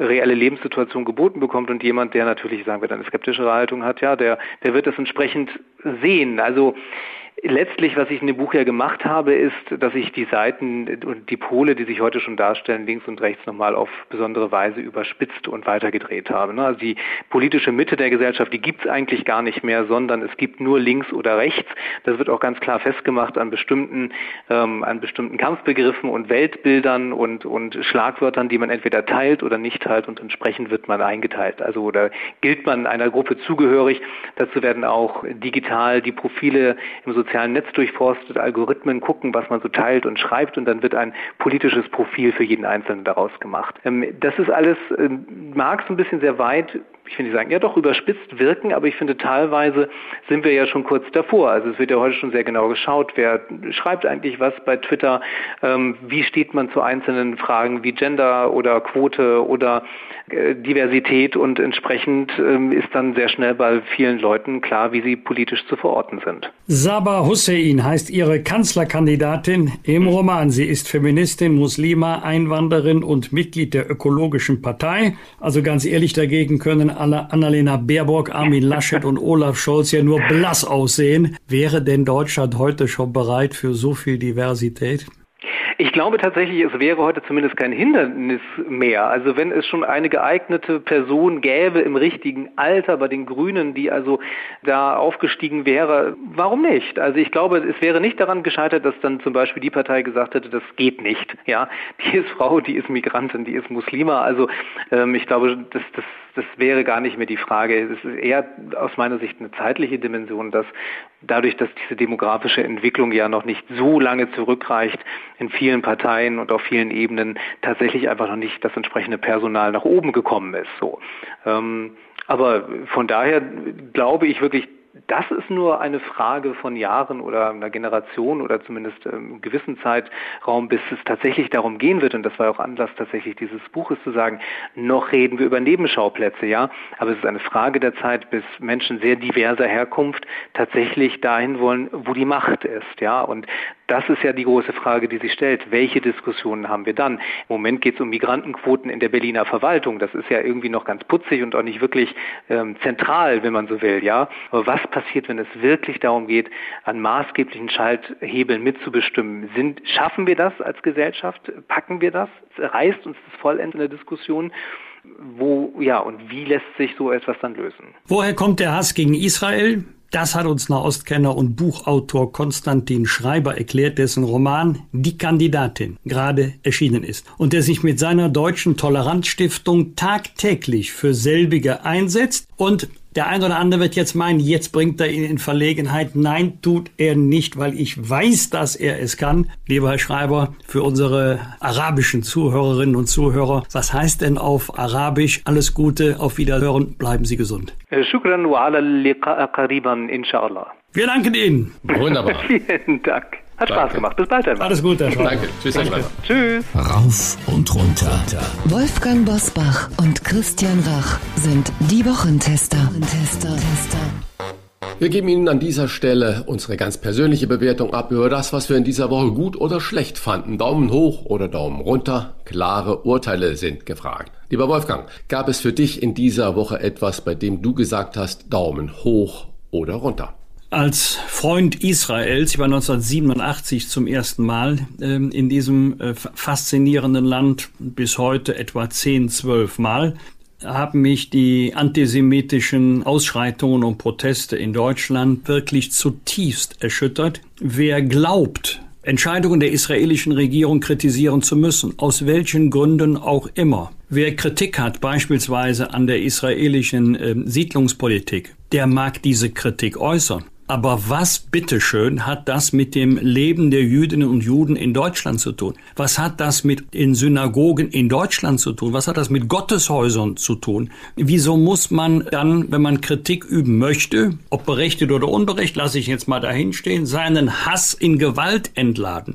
Speaker 7: reelle Lebenssituation geboten bekommt und jemand, der natürlich, sagen wir dann, eine skeptischere Haltung hat, ja, der, der wird das entsprechend sehen. Also Letztlich, was ich in dem Buch ja gemacht habe, ist, dass ich die Seiten und die Pole, die sich heute schon darstellen, links und rechts nochmal auf besondere Weise überspitzt und weitergedreht habe. Ne? Also die politische Mitte der Gesellschaft, die gibt es eigentlich gar nicht mehr, sondern es gibt nur links oder rechts. Das wird auch ganz klar festgemacht an bestimmten, ähm, an bestimmten Kampfbegriffen und Weltbildern und, und Schlagwörtern, die man entweder teilt oder nicht teilt und entsprechend wird man eingeteilt. Also oder gilt man einer Gruppe zugehörig. Dazu werden auch digital die Profile im sozialen sozialen Netz durchforstet, Algorithmen gucken, was man so teilt und schreibt und dann wird ein politisches Profil für jeden Einzelnen daraus gemacht. Ähm, das ist alles, ähm, mag so ein bisschen sehr weit ich finde, die sagen, ja doch, überspitzt wirken, aber ich finde, teilweise sind wir ja schon kurz davor. Also es wird ja heute schon sehr genau geschaut, wer schreibt eigentlich was bei Twitter, ähm, wie steht man zu einzelnen Fragen wie Gender oder Quote oder Diversität und entsprechend ähm, ist dann sehr schnell bei vielen Leuten klar, wie sie politisch zu verorten sind.
Speaker 1: Sabah Hussein heißt ihre Kanzlerkandidatin im Roman. Sie ist Feministin, Muslima, Einwanderin und Mitglied der Ökologischen Partei. Also ganz ehrlich dagegen können Annalena Baerbock, Armin Laschet und Olaf Scholz ja nur blass aussehen. Wäre denn Deutschland heute schon bereit für so viel Diversität?
Speaker 7: Ich glaube tatsächlich, es wäre heute zumindest kein Hindernis mehr. Also wenn es schon eine geeignete Person gäbe im richtigen Alter bei den Grünen, die also da aufgestiegen wäre, warum nicht? Also ich glaube, es wäre nicht daran gescheitert, dass dann zum Beispiel die Partei gesagt hätte, das geht nicht. Ja, die ist Frau, die ist Migrantin, die ist Muslima. Also ähm, ich glaube, das, das das wäre gar nicht mehr die Frage. Es ist eher aus meiner Sicht eine zeitliche Dimension, dass dadurch, dass diese demografische Entwicklung ja noch nicht so lange zurückreicht, in vielen Parteien und auf vielen Ebenen tatsächlich einfach noch nicht das entsprechende Personal nach oben gekommen ist. So. Ähm, Aber von daher glaube ich wirklich, das ist nur eine Frage von Jahren oder einer Generation oder zumindest ähm, einem gewissen Zeitraum, bis es tatsächlich darum gehen wird, und das war auch Anlass tatsächlich dieses Buches zu sagen, noch reden wir über Nebenschauplätze, ja, aber es ist eine Frage der Zeit, bis Menschen sehr diverser Herkunft tatsächlich dahin wollen, wo die Macht ist, ja, und das ist ja die große Frage, die sich stellt. Welche Diskussionen haben wir dann? Im Moment geht es um Migrantenquoten in der Berliner Verwaltung. Das ist ja irgendwie noch ganz putzig und auch nicht wirklich ähm, zentral, wenn man so will, ja. Aber was passiert, wenn es wirklich darum geht, an maßgeblichen Schalthebeln mitzubestimmen? Sind, schaffen wir das als Gesellschaft? Packen wir das? Reißt uns das vollends in der Diskussion? Wo, ja, und wie lässt sich so etwas dann lösen?
Speaker 1: Woher kommt der Hass gegen Israel? Das hat uns Nahostkenner und Buchautor Konstantin Schreiber erklärt, dessen Roman Die Kandidatin gerade erschienen ist und der sich mit seiner deutschen Toleranzstiftung tagtäglich für selbige einsetzt und der ein oder andere wird jetzt meinen, jetzt bringt er ihn in Verlegenheit. Nein, tut er nicht, weil ich weiß, dass er es kann. Lieber Herr Schreiber, für unsere arabischen Zuhörerinnen und Zuhörer, was heißt denn auf Arabisch alles Gute, auf Wiederhören, bleiben Sie gesund.
Speaker 7: Shukran wa ala liqa'a qariban, inshallah.
Speaker 1: Wir danken Ihnen.
Speaker 2: Wunderbar.
Speaker 7: Vielen Dank. Hat
Speaker 2: Danke.
Speaker 7: Spaß gemacht. Bis bald, Herr.
Speaker 1: Alles Gute, Herr.
Speaker 2: Danke. Tschüss, Herr Schreiber.
Speaker 7: Tschüss.
Speaker 3: Rauf und runter.
Speaker 5: Wolfgang Bosbach und Christian Rach sind die Wochentester. Tester.
Speaker 2: Wir geben Ihnen an dieser Stelle unsere ganz persönliche Bewertung ab über das, was wir in dieser Woche gut oder schlecht fanden. Daumen hoch oder Daumen runter. Klare Urteile sind gefragt. Lieber Wolfgang, gab es für dich in dieser Woche etwas, bei dem du gesagt hast, Daumen hoch oder runter?
Speaker 1: Als Freund Israels, ich war 1987 zum ersten Mal ähm, in diesem äh, faszinierenden Land, bis heute etwa 10, 12 Mal, haben mich die antisemitischen Ausschreitungen und Proteste in Deutschland wirklich zutiefst erschüttert. Wer glaubt, Entscheidungen der israelischen Regierung kritisieren zu müssen, aus welchen Gründen auch immer. Wer Kritik hat, beispielsweise an der israelischen äh, Siedlungspolitik, der mag diese Kritik äußern. Aber was bitteschön hat das mit dem Leben der Jüdinnen und Juden in Deutschland zu tun? Was hat das mit in Synagogen in Deutschland zu tun? Was hat das mit Gotteshäusern zu tun? Wieso muss man dann, wenn man Kritik üben möchte, ob berechtigt oder unberechtigt, lasse ich jetzt mal dahinstehen, seinen Hass in Gewalt entladen?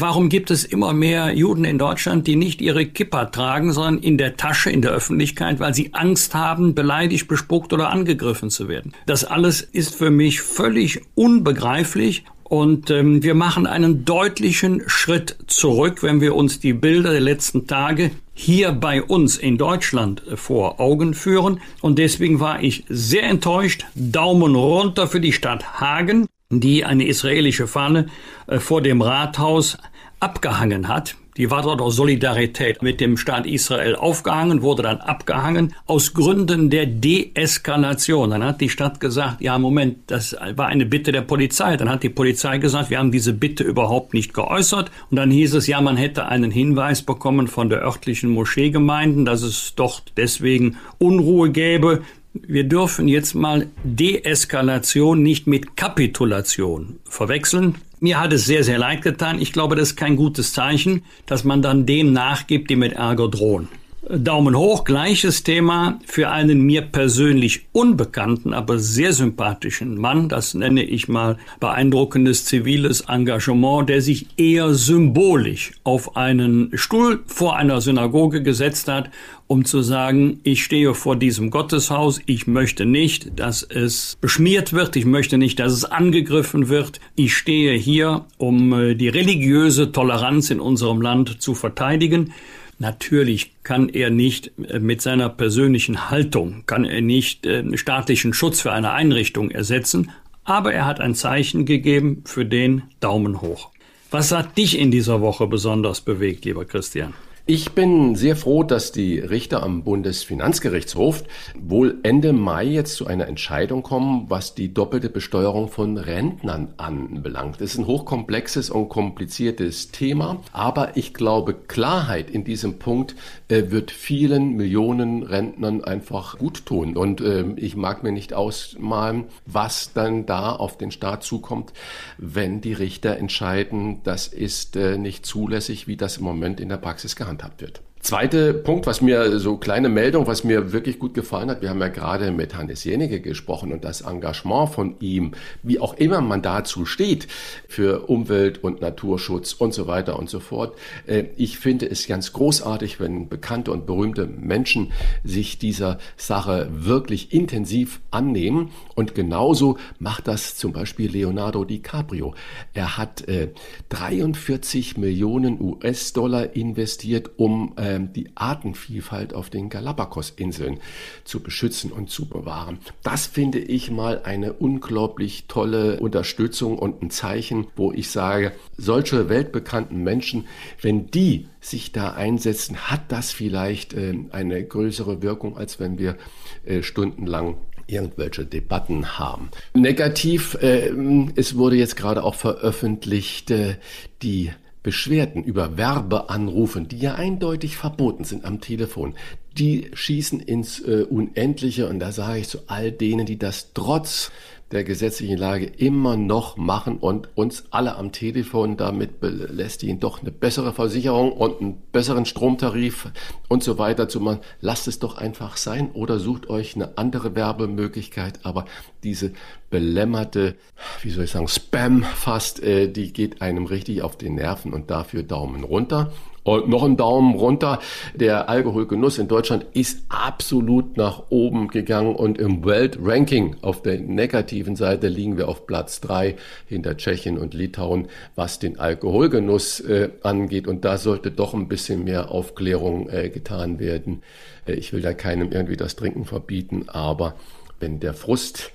Speaker 1: Warum gibt es immer mehr Juden in Deutschland, die nicht ihre Kippa tragen, sondern in der Tasche, in der Öffentlichkeit, weil sie Angst haben, beleidigt, bespuckt oder angegriffen zu werden? Das alles ist für mich völlig unbegreiflich und ähm, wir machen einen deutlichen Schritt zurück, wenn wir uns die Bilder der letzten Tage hier bei uns in Deutschland vor Augen führen. Und deswegen war ich sehr enttäuscht. Daumen runter für die Stadt Hagen die eine israelische Fahne äh, vor dem Rathaus abgehangen hat. Die war dort aus Solidarität mit dem Staat Israel aufgehangen, wurde dann abgehangen aus Gründen der Deeskalation. Dann hat die Stadt gesagt, ja, Moment, das war eine Bitte der Polizei. Dann hat die Polizei gesagt, wir haben diese Bitte überhaupt nicht geäußert. Und dann hieß es, ja, man hätte einen Hinweis bekommen von der örtlichen Moscheegemeinden, dass es doch deswegen Unruhe gäbe wir dürfen jetzt mal Deeskalation nicht mit Kapitulation verwechseln. Mir hat es sehr, sehr leid getan. Ich glaube, das ist kein gutes Zeichen, dass man dann dem nachgibt, die mit Ärger drohen. Daumen hoch, gleiches Thema für einen mir persönlich unbekannten, aber sehr sympathischen Mann. Das nenne ich mal beeindruckendes ziviles Engagement, der sich eher symbolisch auf einen Stuhl vor einer Synagoge gesetzt hat, um zu sagen, ich stehe vor diesem Gotteshaus, ich möchte nicht, dass es beschmiert wird, ich möchte nicht, dass es angegriffen wird. Ich stehe hier, um äh, die religiöse Toleranz in unserem Land zu verteidigen. Natürlich kann er nicht äh, mit seiner persönlichen Haltung, kann er nicht äh, staatlichen Schutz für eine Einrichtung ersetzen, aber er hat ein Zeichen gegeben für den Daumen hoch. Was hat dich in dieser Woche besonders bewegt, lieber Christian?
Speaker 2: Ich bin sehr froh, dass die Richter am Bundesfinanzgerichtshof wohl Ende Mai jetzt zu einer Entscheidung kommen, was die doppelte Besteuerung von Rentnern anbelangt. Das ist ein hochkomplexes und kompliziertes Thema, aber ich glaube, Klarheit in diesem Punkt äh, wird vielen Millionen Rentnern einfach gut tun. Und äh, ich mag mir nicht ausmalen, was dann da auf den Staat zukommt, wenn die Richter entscheiden, das ist äh, nicht zulässig, wie das im Moment in der Praxis gehandhabt wird. Zweiter Punkt, was mir so kleine Meldung, was mir wirklich gut gefallen hat. Wir haben ja gerade mit Hannes Jenige gesprochen und das Engagement von ihm, wie auch immer man dazu steht, für Umwelt und Naturschutz und so weiter und so fort. Äh, ich finde es ganz großartig, wenn bekannte und berühmte Menschen sich dieser Sache wirklich intensiv annehmen. Und genauso macht das zum Beispiel Leonardo DiCaprio. Er hat äh, 43 Millionen US-Dollar investiert, um äh, die Artenvielfalt auf den Galapagos-Inseln zu beschützen und zu bewahren. Das finde ich mal eine unglaublich tolle Unterstützung und ein Zeichen, wo ich sage, solche weltbekannten Menschen, wenn die sich da einsetzen, hat das vielleicht äh, eine größere Wirkung, als wenn wir äh, stundenlang irgendwelche Debatten haben. Negativ, äh, es wurde jetzt gerade auch veröffentlicht, äh, die Beschwerden über Werbeanrufen, die ja eindeutig verboten sind am Telefon, die schießen ins äh, Unendliche und da sage ich zu all denen, die das trotz der gesetzlichen Lage immer noch machen und uns alle am Telefon damit belästigen, doch eine bessere Versicherung und einen besseren Stromtarif und so weiter zu machen. Lasst es doch einfach sein oder sucht euch eine andere Werbemöglichkeit. Aber diese belämmerte, wie soll ich sagen, Spam fast, äh, die geht einem richtig auf den Nerven und dafür Daumen runter. Und noch ein Daumen runter. Der Alkoholgenuss in Deutschland ist absolut nach oben gegangen und im Weltranking auf der negativen Seite liegen wir auf Platz drei hinter Tschechien und Litauen, was den Alkoholgenuss äh, angeht. Und da sollte doch ein bisschen mehr Aufklärung äh, getan werden. Äh, ich will da keinem irgendwie das Trinken verbieten, aber wenn der Frust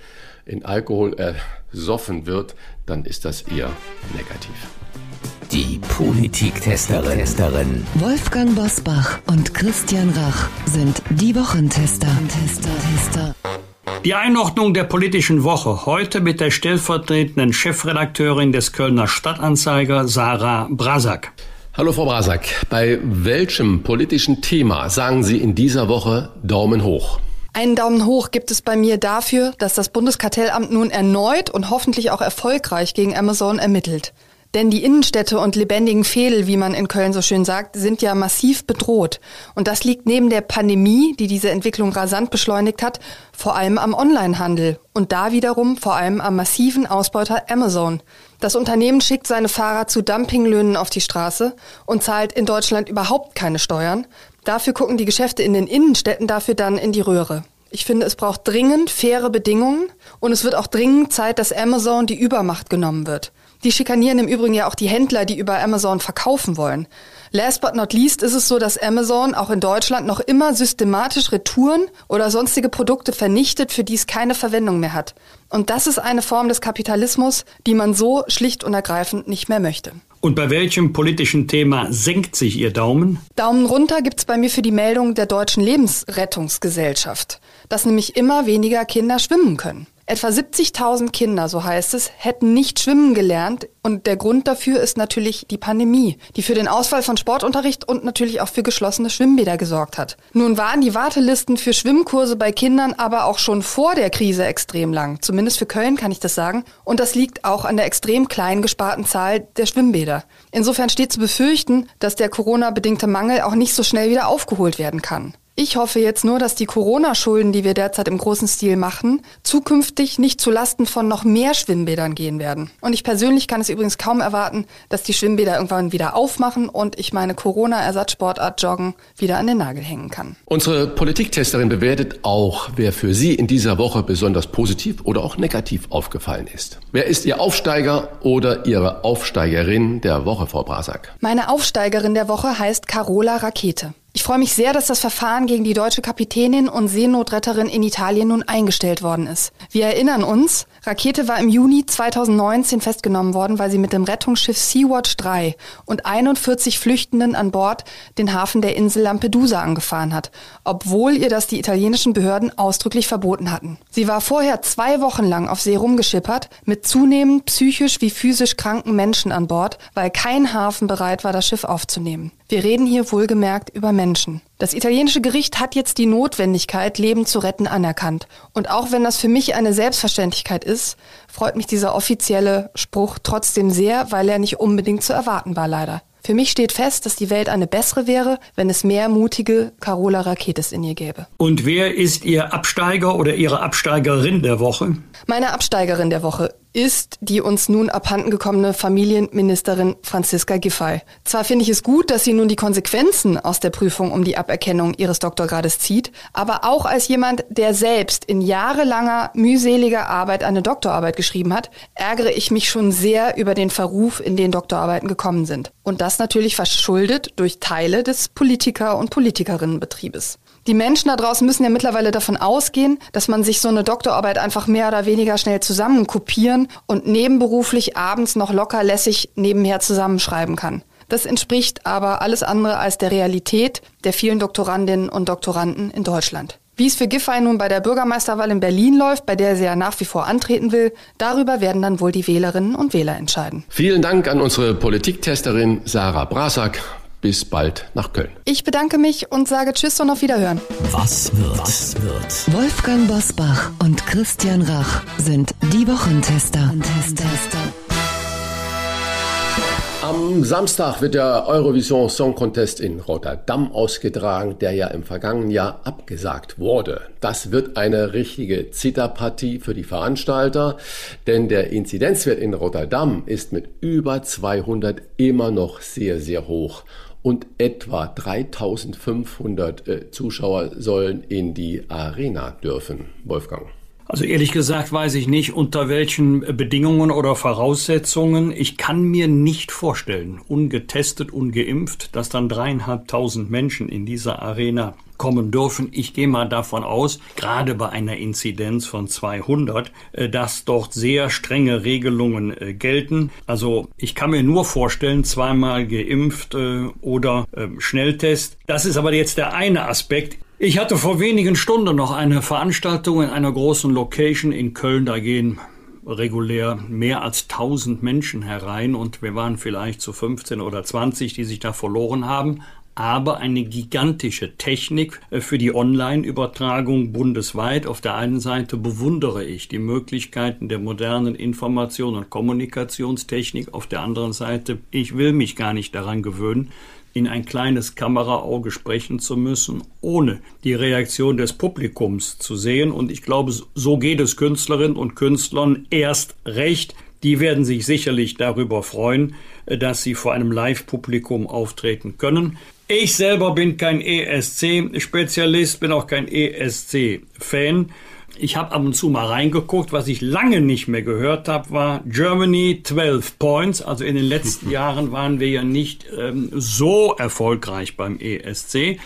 Speaker 2: in Alkohol ersoffen wird, dann ist das eher negativ.
Speaker 3: Politiktesterin.
Speaker 5: Wolfgang Bosbach und Christian Rach sind die Wochentester. Tester, Tester.
Speaker 1: Die Einordnung der politischen Woche heute mit der stellvertretenden Chefredakteurin des Kölner Stadtanzeiger Sarah Brasak.
Speaker 2: Hallo Frau Brasak, bei welchem politischen Thema sagen Sie in dieser Woche Daumen hoch?
Speaker 8: Einen Daumen hoch gibt es bei mir dafür, dass das Bundeskartellamt nun erneut und hoffentlich auch erfolgreich gegen Amazon ermittelt. Denn die Innenstädte und lebendigen Fädel, wie man in Köln so schön sagt, sind ja massiv bedroht. Und das liegt neben der Pandemie, die diese Entwicklung rasant beschleunigt hat, vor allem am Onlinehandel und da wiederum vor allem am massiven Ausbeuter Amazon. Das Unternehmen schickt seine Fahrer zu Dumpinglöhnen auf die Straße und zahlt in Deutschland überhaupt keine Steuern. Dafür gucken die Geschäfte in den Innenstädten dafür dann in die Röhre. Ich finde, es braucht dringend faire Bedingungen und es wird auch dringend Zeit, dass Amazon die Übermacht genommen wird. Die schikanieren im Übrigen ja auch die Händler, die über Amazon verkaufen wollen. Last but not least ist es so, dass Amazon auch in Deutschland noch immer systematisch Retouren oder sonstige Produkte vernichtet, für die es keine Verwendung mehr hat. Und das ist eine Form des Kapitalismus, die man so schlicht und ergreifend nicht mehr möchte.
Speaker 1: Und bei welchem politischen Thema senkt sich Ihr Daumen?
Speaker 8: Daumen runter gibt's bei mir für die Meldung der Deutschen Lebensrettungsgesellschaft, dass nämlich immer weniger Kinder schwimmen können. Etwa 70.000 Kinder, so heißt es, hätten nicht schwimmen gelernt. Und der Grund dafür ist natürlich die Pandemie, die für den Ausfall von Sportunterricht und natürlich auch für geschlossene Schwimmbäder gesorgt hat. Nun waren die Wartelisten für Schwimmkurse bei Kindern aber auch schon vor der Krise extrem lang. Zumindest für Köln kann ich das sagen. Und das liegt auch an der extrem klein gesparten Zahl der Schwimmbäder. Insofern steht zu befürchten, dass der Corona-bedingte Mangel auch nicht so schnell wieder aufgeholt werden kann. Ich hoffe jetzt nur, dass die Corona-Schulden, die wir derzeit im großen Stil machen, zukünftig nicht zu Lasten von noch mehr Schwimmbädern gehen werden. Und ich persönlich kann es übrigens kaum erwarten, dass die Schwimmbäder irgendwann wieder aufmachen und ich meine Corona-Ersatzsportart Joggen wieder an den Nagel hängen kann.
Speaker 2: Unsere Politiktesterin bewertet auch, wer für Sie in dieser Woche besonders positiv oder auch negativ aufgefallen ist. Wer ist Ihr Aufsteiger oder Ihre Aufsteigerin der Woche, Frau Brasak?
Speaker 8: Meine Aufsteigerin der Woche heißt Carola Rakete. Ich freue mich sehr, dass das Verfahren gegen die deutsche Kapitänin und Seenotretterin in Italien nun eingestellt worden ist. Wir erinnern uns, Rakete war im Juni 2019 festgenommen worden, weil sie mit dem Rettungsschiff Sea-Watch 3 und 41 Flüchtenden an Bord den Hafen der Insel Lampedusa angefahren hat, obwohl ihr das die italienischen Behörden ausdrücklich verboten hatten. Sie war vorher zwei Wochen lang auf See rumgeschippert mit zunehmend psychisch wie physisch kranken Menschen an Bord, weil kein Hafen bereit war, das Schiff aufzunehmen. Wir reden hier wohlgemerkt über Menschen. Das italienische Gericht hat jetzt die Notwendigkeit, Leben zu retten, anerkannt. Und auch wenn das für mich eine Selbstverständlichkeit ist, freut mich dieser offizielle Spruch trotzdem sehr, weil er nicht unbedingt zu erwarten war, leider. Für mich steht fest, dass die Welt eine bessere wäre, wenn es mehr mutige Carola Raketes in ihr gäbe.
Speaker 1: Und wer ist Ihr Absteiger oder Ihre Absteigerin der Woche?
Speaker 8: Meine Absteigerin der Woche ist die uns nun abhanden gekommene Familienministerin Franziska Giffey. Zwar finde ich es gut, dass sie nun die Konsequenzen aus der Prüfung um die Aberkennung ihres Doktorgrades zieht, aber auch als jemand, der selbst in jahrelanger mühseliger Arbeit eine Doktorarbeit geschrieben hat, ärgere ich mich schon sehr über den Verruf, in den Doktorarbeiten gekommen sind. Und das natürlich verschuldet durch Teile des Politiker- und Politikerinnenbetriebes. Die Menschen da draußen müssen ja mittlerweile davon ausgehen, dass man sich so eine Doktorarbeit einfach mehr oder weniger schnell zusammen kopieren und nebenberuflich abends noch locker lässig nebenher zusammenschreiben kann. Das entspricht aber alles andere als der Realität der vielen Doktorandinnen und Doktoranden in Deutschland. Wie es für Giffey nun bei der Bürgermeisterwahl in Berlin läuft, bei der sie ja nach wie vor antreten will, darüber werden dann wohl die Wählerinnen und Wähler entscheiden.
Speaker 2: Vielen Dank an unsere Politiktesterin Sarah Brasak. Bis bald nach Köln.
Speaker 8: Ich bedanke mich und sage Tschüss und auf Wiederhören.
Speaker 3: Was wird? Was wird?
Speaker 5: Wolfgang Bosbach und Christian Rach sind die Wochentester.
Speaker 2: Am Samstag wird der Eurovision Song Contest in Rotterdam ausgetragen, der ja im vergangenen Jahr abgesagt wurde. Das wird eine richtige Zitterpartie für die Veranstalter, denn der Inzidenzwert in Rotterdam ist mit über 200 immer noch sehr, sehr hoch und etwa 3500 äh, Zuschauer sollen in die Arena dürfen. Wolfgang.
Speaker 1: Also ehrlich gesagt weiß ich nicht, unter welchen Bedingungen oder Voraussetzungen. Ich kann mir nicht vorstellen, ungetestet, ungeimpft, dass dann dreieinhalbtausend Menschen in dieser Arena kommen dürfen. Ich gehe mal davon aus, gerade bei einer Inzidenz von 200, äh, dass dort sehr strenge Regelungen äh, gelten. Also ich kann mir nur vorstellen, zweimal geimpft äh, oder ähm, Schnelltest. Das ist aber jetzt der eine Aspekt. Ich hatte vor wenigen Stunden noch eine Veranstaltung in einer großen Location in Köln. Da gehen regulär mehr als 1000 Menschen herein und wir waren vielleicht zu 15 oder 20, die sich da verloren haben. Aber eine gigantische Technik äh, für die Online-Übertragung bundesweit. Auf der einen Seite bewundere ich die Möglichkeiten der modernen Information- und Kommunikationstechnik. Auf der anderen Seite, ich will mich gar nicht daran gewöhnen, in ein kleines Kameraauge sprechen zu müssen, ohne die Reaktion des Publikums zu sehen. Und ich glaube, so geht es Künstlerinnen und Künstlern erst recht. Die werden sich sicherlich darüber freuen, äh, dass sie vor einem Live-Publikum auftreten können. Ich selber bin kein ESC-Spezialist, bin auch kein ESC-Fan. Ich habe ab und zu mal reingeguckt. Was ich lange nicht mehr gehört habe, war Germany 12 Points. Also in den letzten Jahren waren wir ja nicht ähm, so erfolgreich beim ESC.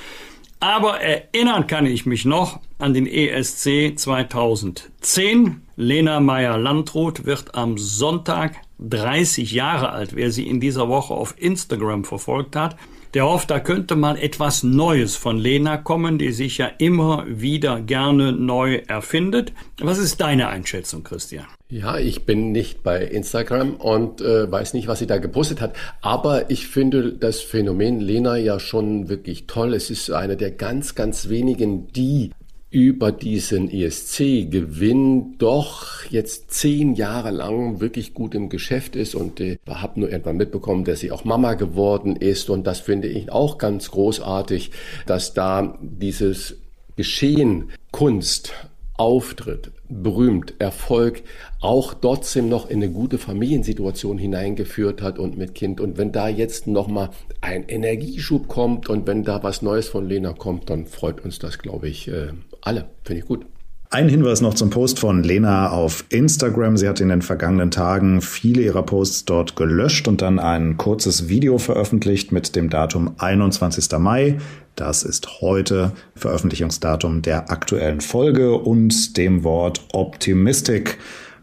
Speaker 1: Aber erinnern kann ich mich noch an den ESC 2010. Lena Meyer-Landrut wird am Sonntag 30 Jahre alt, wer sie in dieser Woche auf Instagram verfolgt hat der hofft, da könnte mal etwas Neues von Lena kommen, die sich ja immer wieder gerne neu erfindet. Was ist deine Einschätzung, Christian?
Speaker 2: Ja, ich bin nicht bei Instagram und äh, weiß nicht, was sie da gepostet hat. Aber ich finde das Phänomen Lena ja schon wirklich toll. Es ist eine der ganz, ganz wenigen, die über diesen ESC-Gewinn doch jetzt zehn Jahre lang wirklich gut im Geschäft ist und äh, habe nur irgendwann mitbekommen, dass sie auch Mama geworden ist und das finde ich auch ganz großartig, dass da dieses Geschehen Kunst Auftritt, berühmt, Erfolg auch trotzdem noch in eine gute Familiensituation hineingeführt hat und mit Kind. Und wenn da jetzt nochmal ein Energieschub kommt und wenn da was Neues von Lena kommt, dann freut uns das, glaube ich, äh, alle. Finde ich gut.
Speaker 4: Ein Hinweis noch zum Post von Lena auf Instagram. Sie hat in den vergangenen Tagen viele ihrer Posts dort gelöscht und dann ein kurzes Video veröffentlicht mit dem Datum 21. Mai. Das ist heute Veröffentlichungsdatum der aktuellen Folge und dem Wort Optimistic,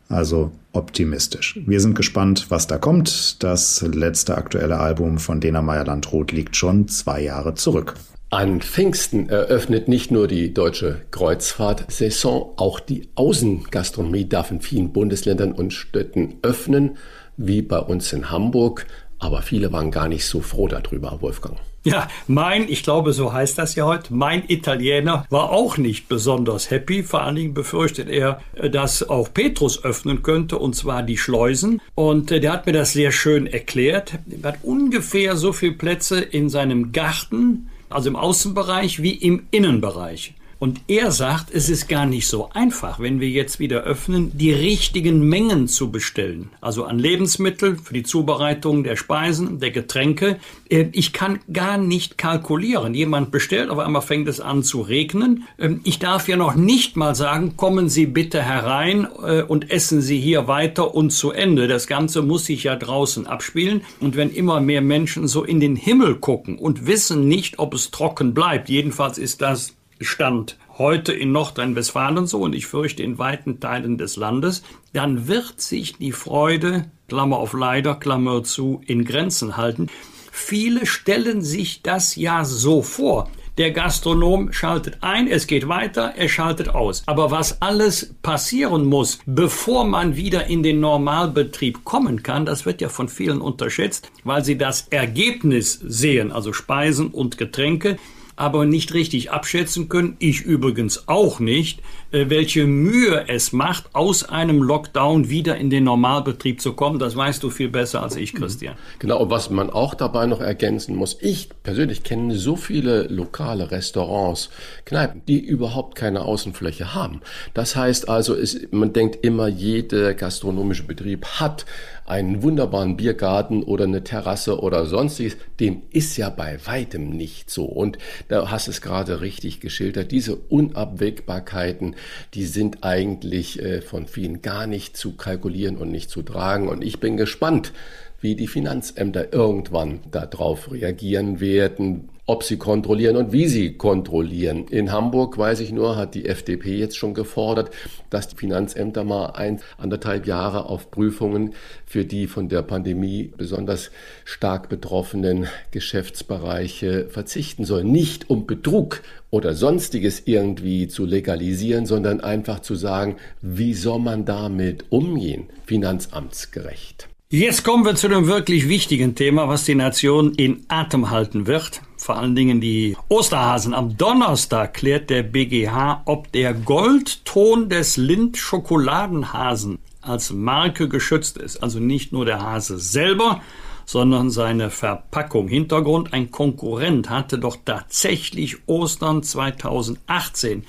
Speaker 4: also optimistisch. Wir sind gespannt, was da kommt. Das letzte aktuelle Album von Lena Meyer-Landrut liegt schon zwei Jahre zurück.
Speaker 2: An Pfingsten eröffnet nicht nur die deutsche Kreuzfahrt-Saison, auch die Außengastronomie darf in vielen Bundesländern und Städten öffnen, wie bei uns in Hamburg. Aber viele waren gar nicht so froh darüber, Wolfgang.
Speaker 1: Ja, mein, ich glaube, so heißt das ja heute, mein Italiener war auch nicht besonders happy. Vor allen Dingen befürchtet er, dass auch Petrus öffnen könnte, und zwar die Schleusen. Und äh, der hat mir das sehr schön erklärt. Er hat ungefähr so viele Plätze in seinem Garten, also im Außenbereich wie im Innenbereich. Und er sagt, es ist gar nicht so einfach, wenn wir jetzt wieder öffnen, die richtigen Mengen zu bestellen. Also an Lebensmittel für die Zubereitung der Speisen, der Getränke. Äh, ich kann gar nicht kalkulieren. Jemand bestellt, auf einmal fängt es an zu regnen. Ähm, ich darf ja noch nicht mal sagen, kommen Sie bitte herein äh, und essen Sie hier weiter und zu Ende. Das Ganze muss sich ja draußen abspielen. Und wenn immer mehr Menschen so in den Himmel gucken und wissen nicht, ob es trocken bleibt, jedenfalls ist das Stand heute in Nordrhein-Westfalen so und ich fürchte in weiten Teilen des Landes, dann wird sich die Freude, Klammer auf leider, Klammer zu, in Grenzen halten. Viele stellen sich das ja so vor. Der Gastronom schaltet ein, es geht weiter, er schaltet aus. Aber was alles passieren muss, bevor man wieder in den Normalbetrieb kommen kann, das wird ja von vielen unterschätzt, weil sie das Ergebnis sehen, also Speisen und Getränke aber nicht richtig abschätzen können, ich übrigens auch nicht, äh, welche Mühe es macht, aus einem Lockdown wieder in den Normalbetrieb zu kommen. Das weißt du viel besser als ich, Christian.
Speaker 2: Genau, und was man auch dabei noch ergänzen muss, ich persönlich kenne so viele lokale Restaurants, Kneipen, die überhaupt keine Außenfläche haben. Das heißt also, es, man denkt immer, jeder gastronomische Betrieb hat einen wunderbaren Biergarten oder eine Terrasse oder sonstiges, dem ist ja bei weitem nicht so. Und da hast es gerade richtig geschildert. Diese Unabwägbarkeiten, die sind eigentlich äh, von vielen gar nicht zu kalkulieren und nicht zu tragen. Und ich bin gespannt, wie die Finanzämter irgendwann darauf reagieren werden, ob sie kontrollieren und wie sie kontrollieren. In Hamburg, weiß ich nur, hat die FDP jetzt schon gefordert, dass die Finanzämter mal ein, anderthalb Jahre auf Prüfungen für die von der Pandemie besonders stark betroffenen Geschäftsbereiche verzichten sollen. Nicht um Betrug oder sonstiges irgendwie zu legalisieren, sondern einfach zu sagen, wie soll man damit umgehen, finanzamtsgerecht.
Speaker 1: Jetzt kommen wir zu dem wirklich wichtigen Thema, was die Nation in Atem halten wird. Vor allen Dingen die Osterhasen. Am Donnerstag klärt der BGH, ob der Goldton des Lind-Schokoladenhasen als Marke geschützt ist. Also nicht nur der Hase selber, sondern seine Verpackung. Hintergrund, ein Konkurrent hatte doch tatsächlich Ostern 2018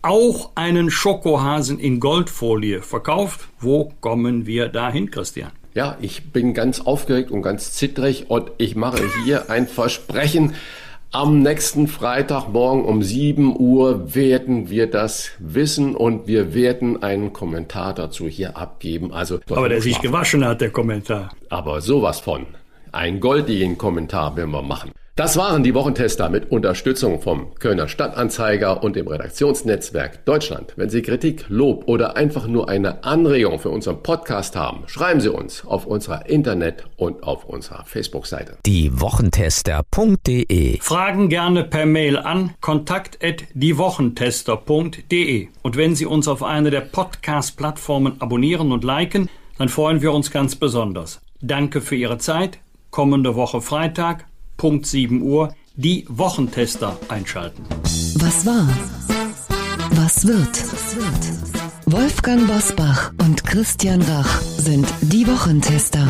Speaker 1: auch einen Schokohasen in Goldfolie verkauft. Wo kommen wir dahin, Christian?
Speaker 2: Ja, ich bin ganz aufgeregt und ganz zittrig und ich mache hier ein Versprechen. Am nächsten Freitagmorgen um 7 Uhr werden wir das wissen und wir werden einen Kommentar dazu hier abgeben. Also,
Speaker 1: Aber der sich gewaschen hat, der Kommentar.
Speaker 2: Aber sowas von. Ein goldigen Kommentar werden wir machen. Das waren die Wochentester mit Unterstützung vom Kölner Stadtanzeiger und dem Redaktionsnetzwerk Deutschland. Wenn Sie Kritik, Lob oder einfach nur eine Anregung für unseren Podcast haben, schreiben Sie uns auf unserer Internet- und auf unserer Facebook-Seite.
Speaker 3: Die Wochentester.de
Speaker 1: Fragen gerne per Mail an kontakt@diewochentester.de. Und wenn Sie uns auf einer der Podcast-Plattformen abonnieren und liken, dann freuen wir uns ganz besonders. Danke für Ihre Zeit. Kommende Woche Freitag Punkt 7 Uhr die Wochentester einschalten.
Speaker 5: Was war? Was wird? Wolfgang Bosbach und Christian Rach sind die Wochentester.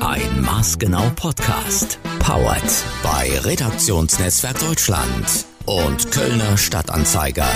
Speaker 3: Ein Maßgenau Podcast. Powered bei Redaktionsnetzwerk Deutschland und Kölner Stadtanzeiger.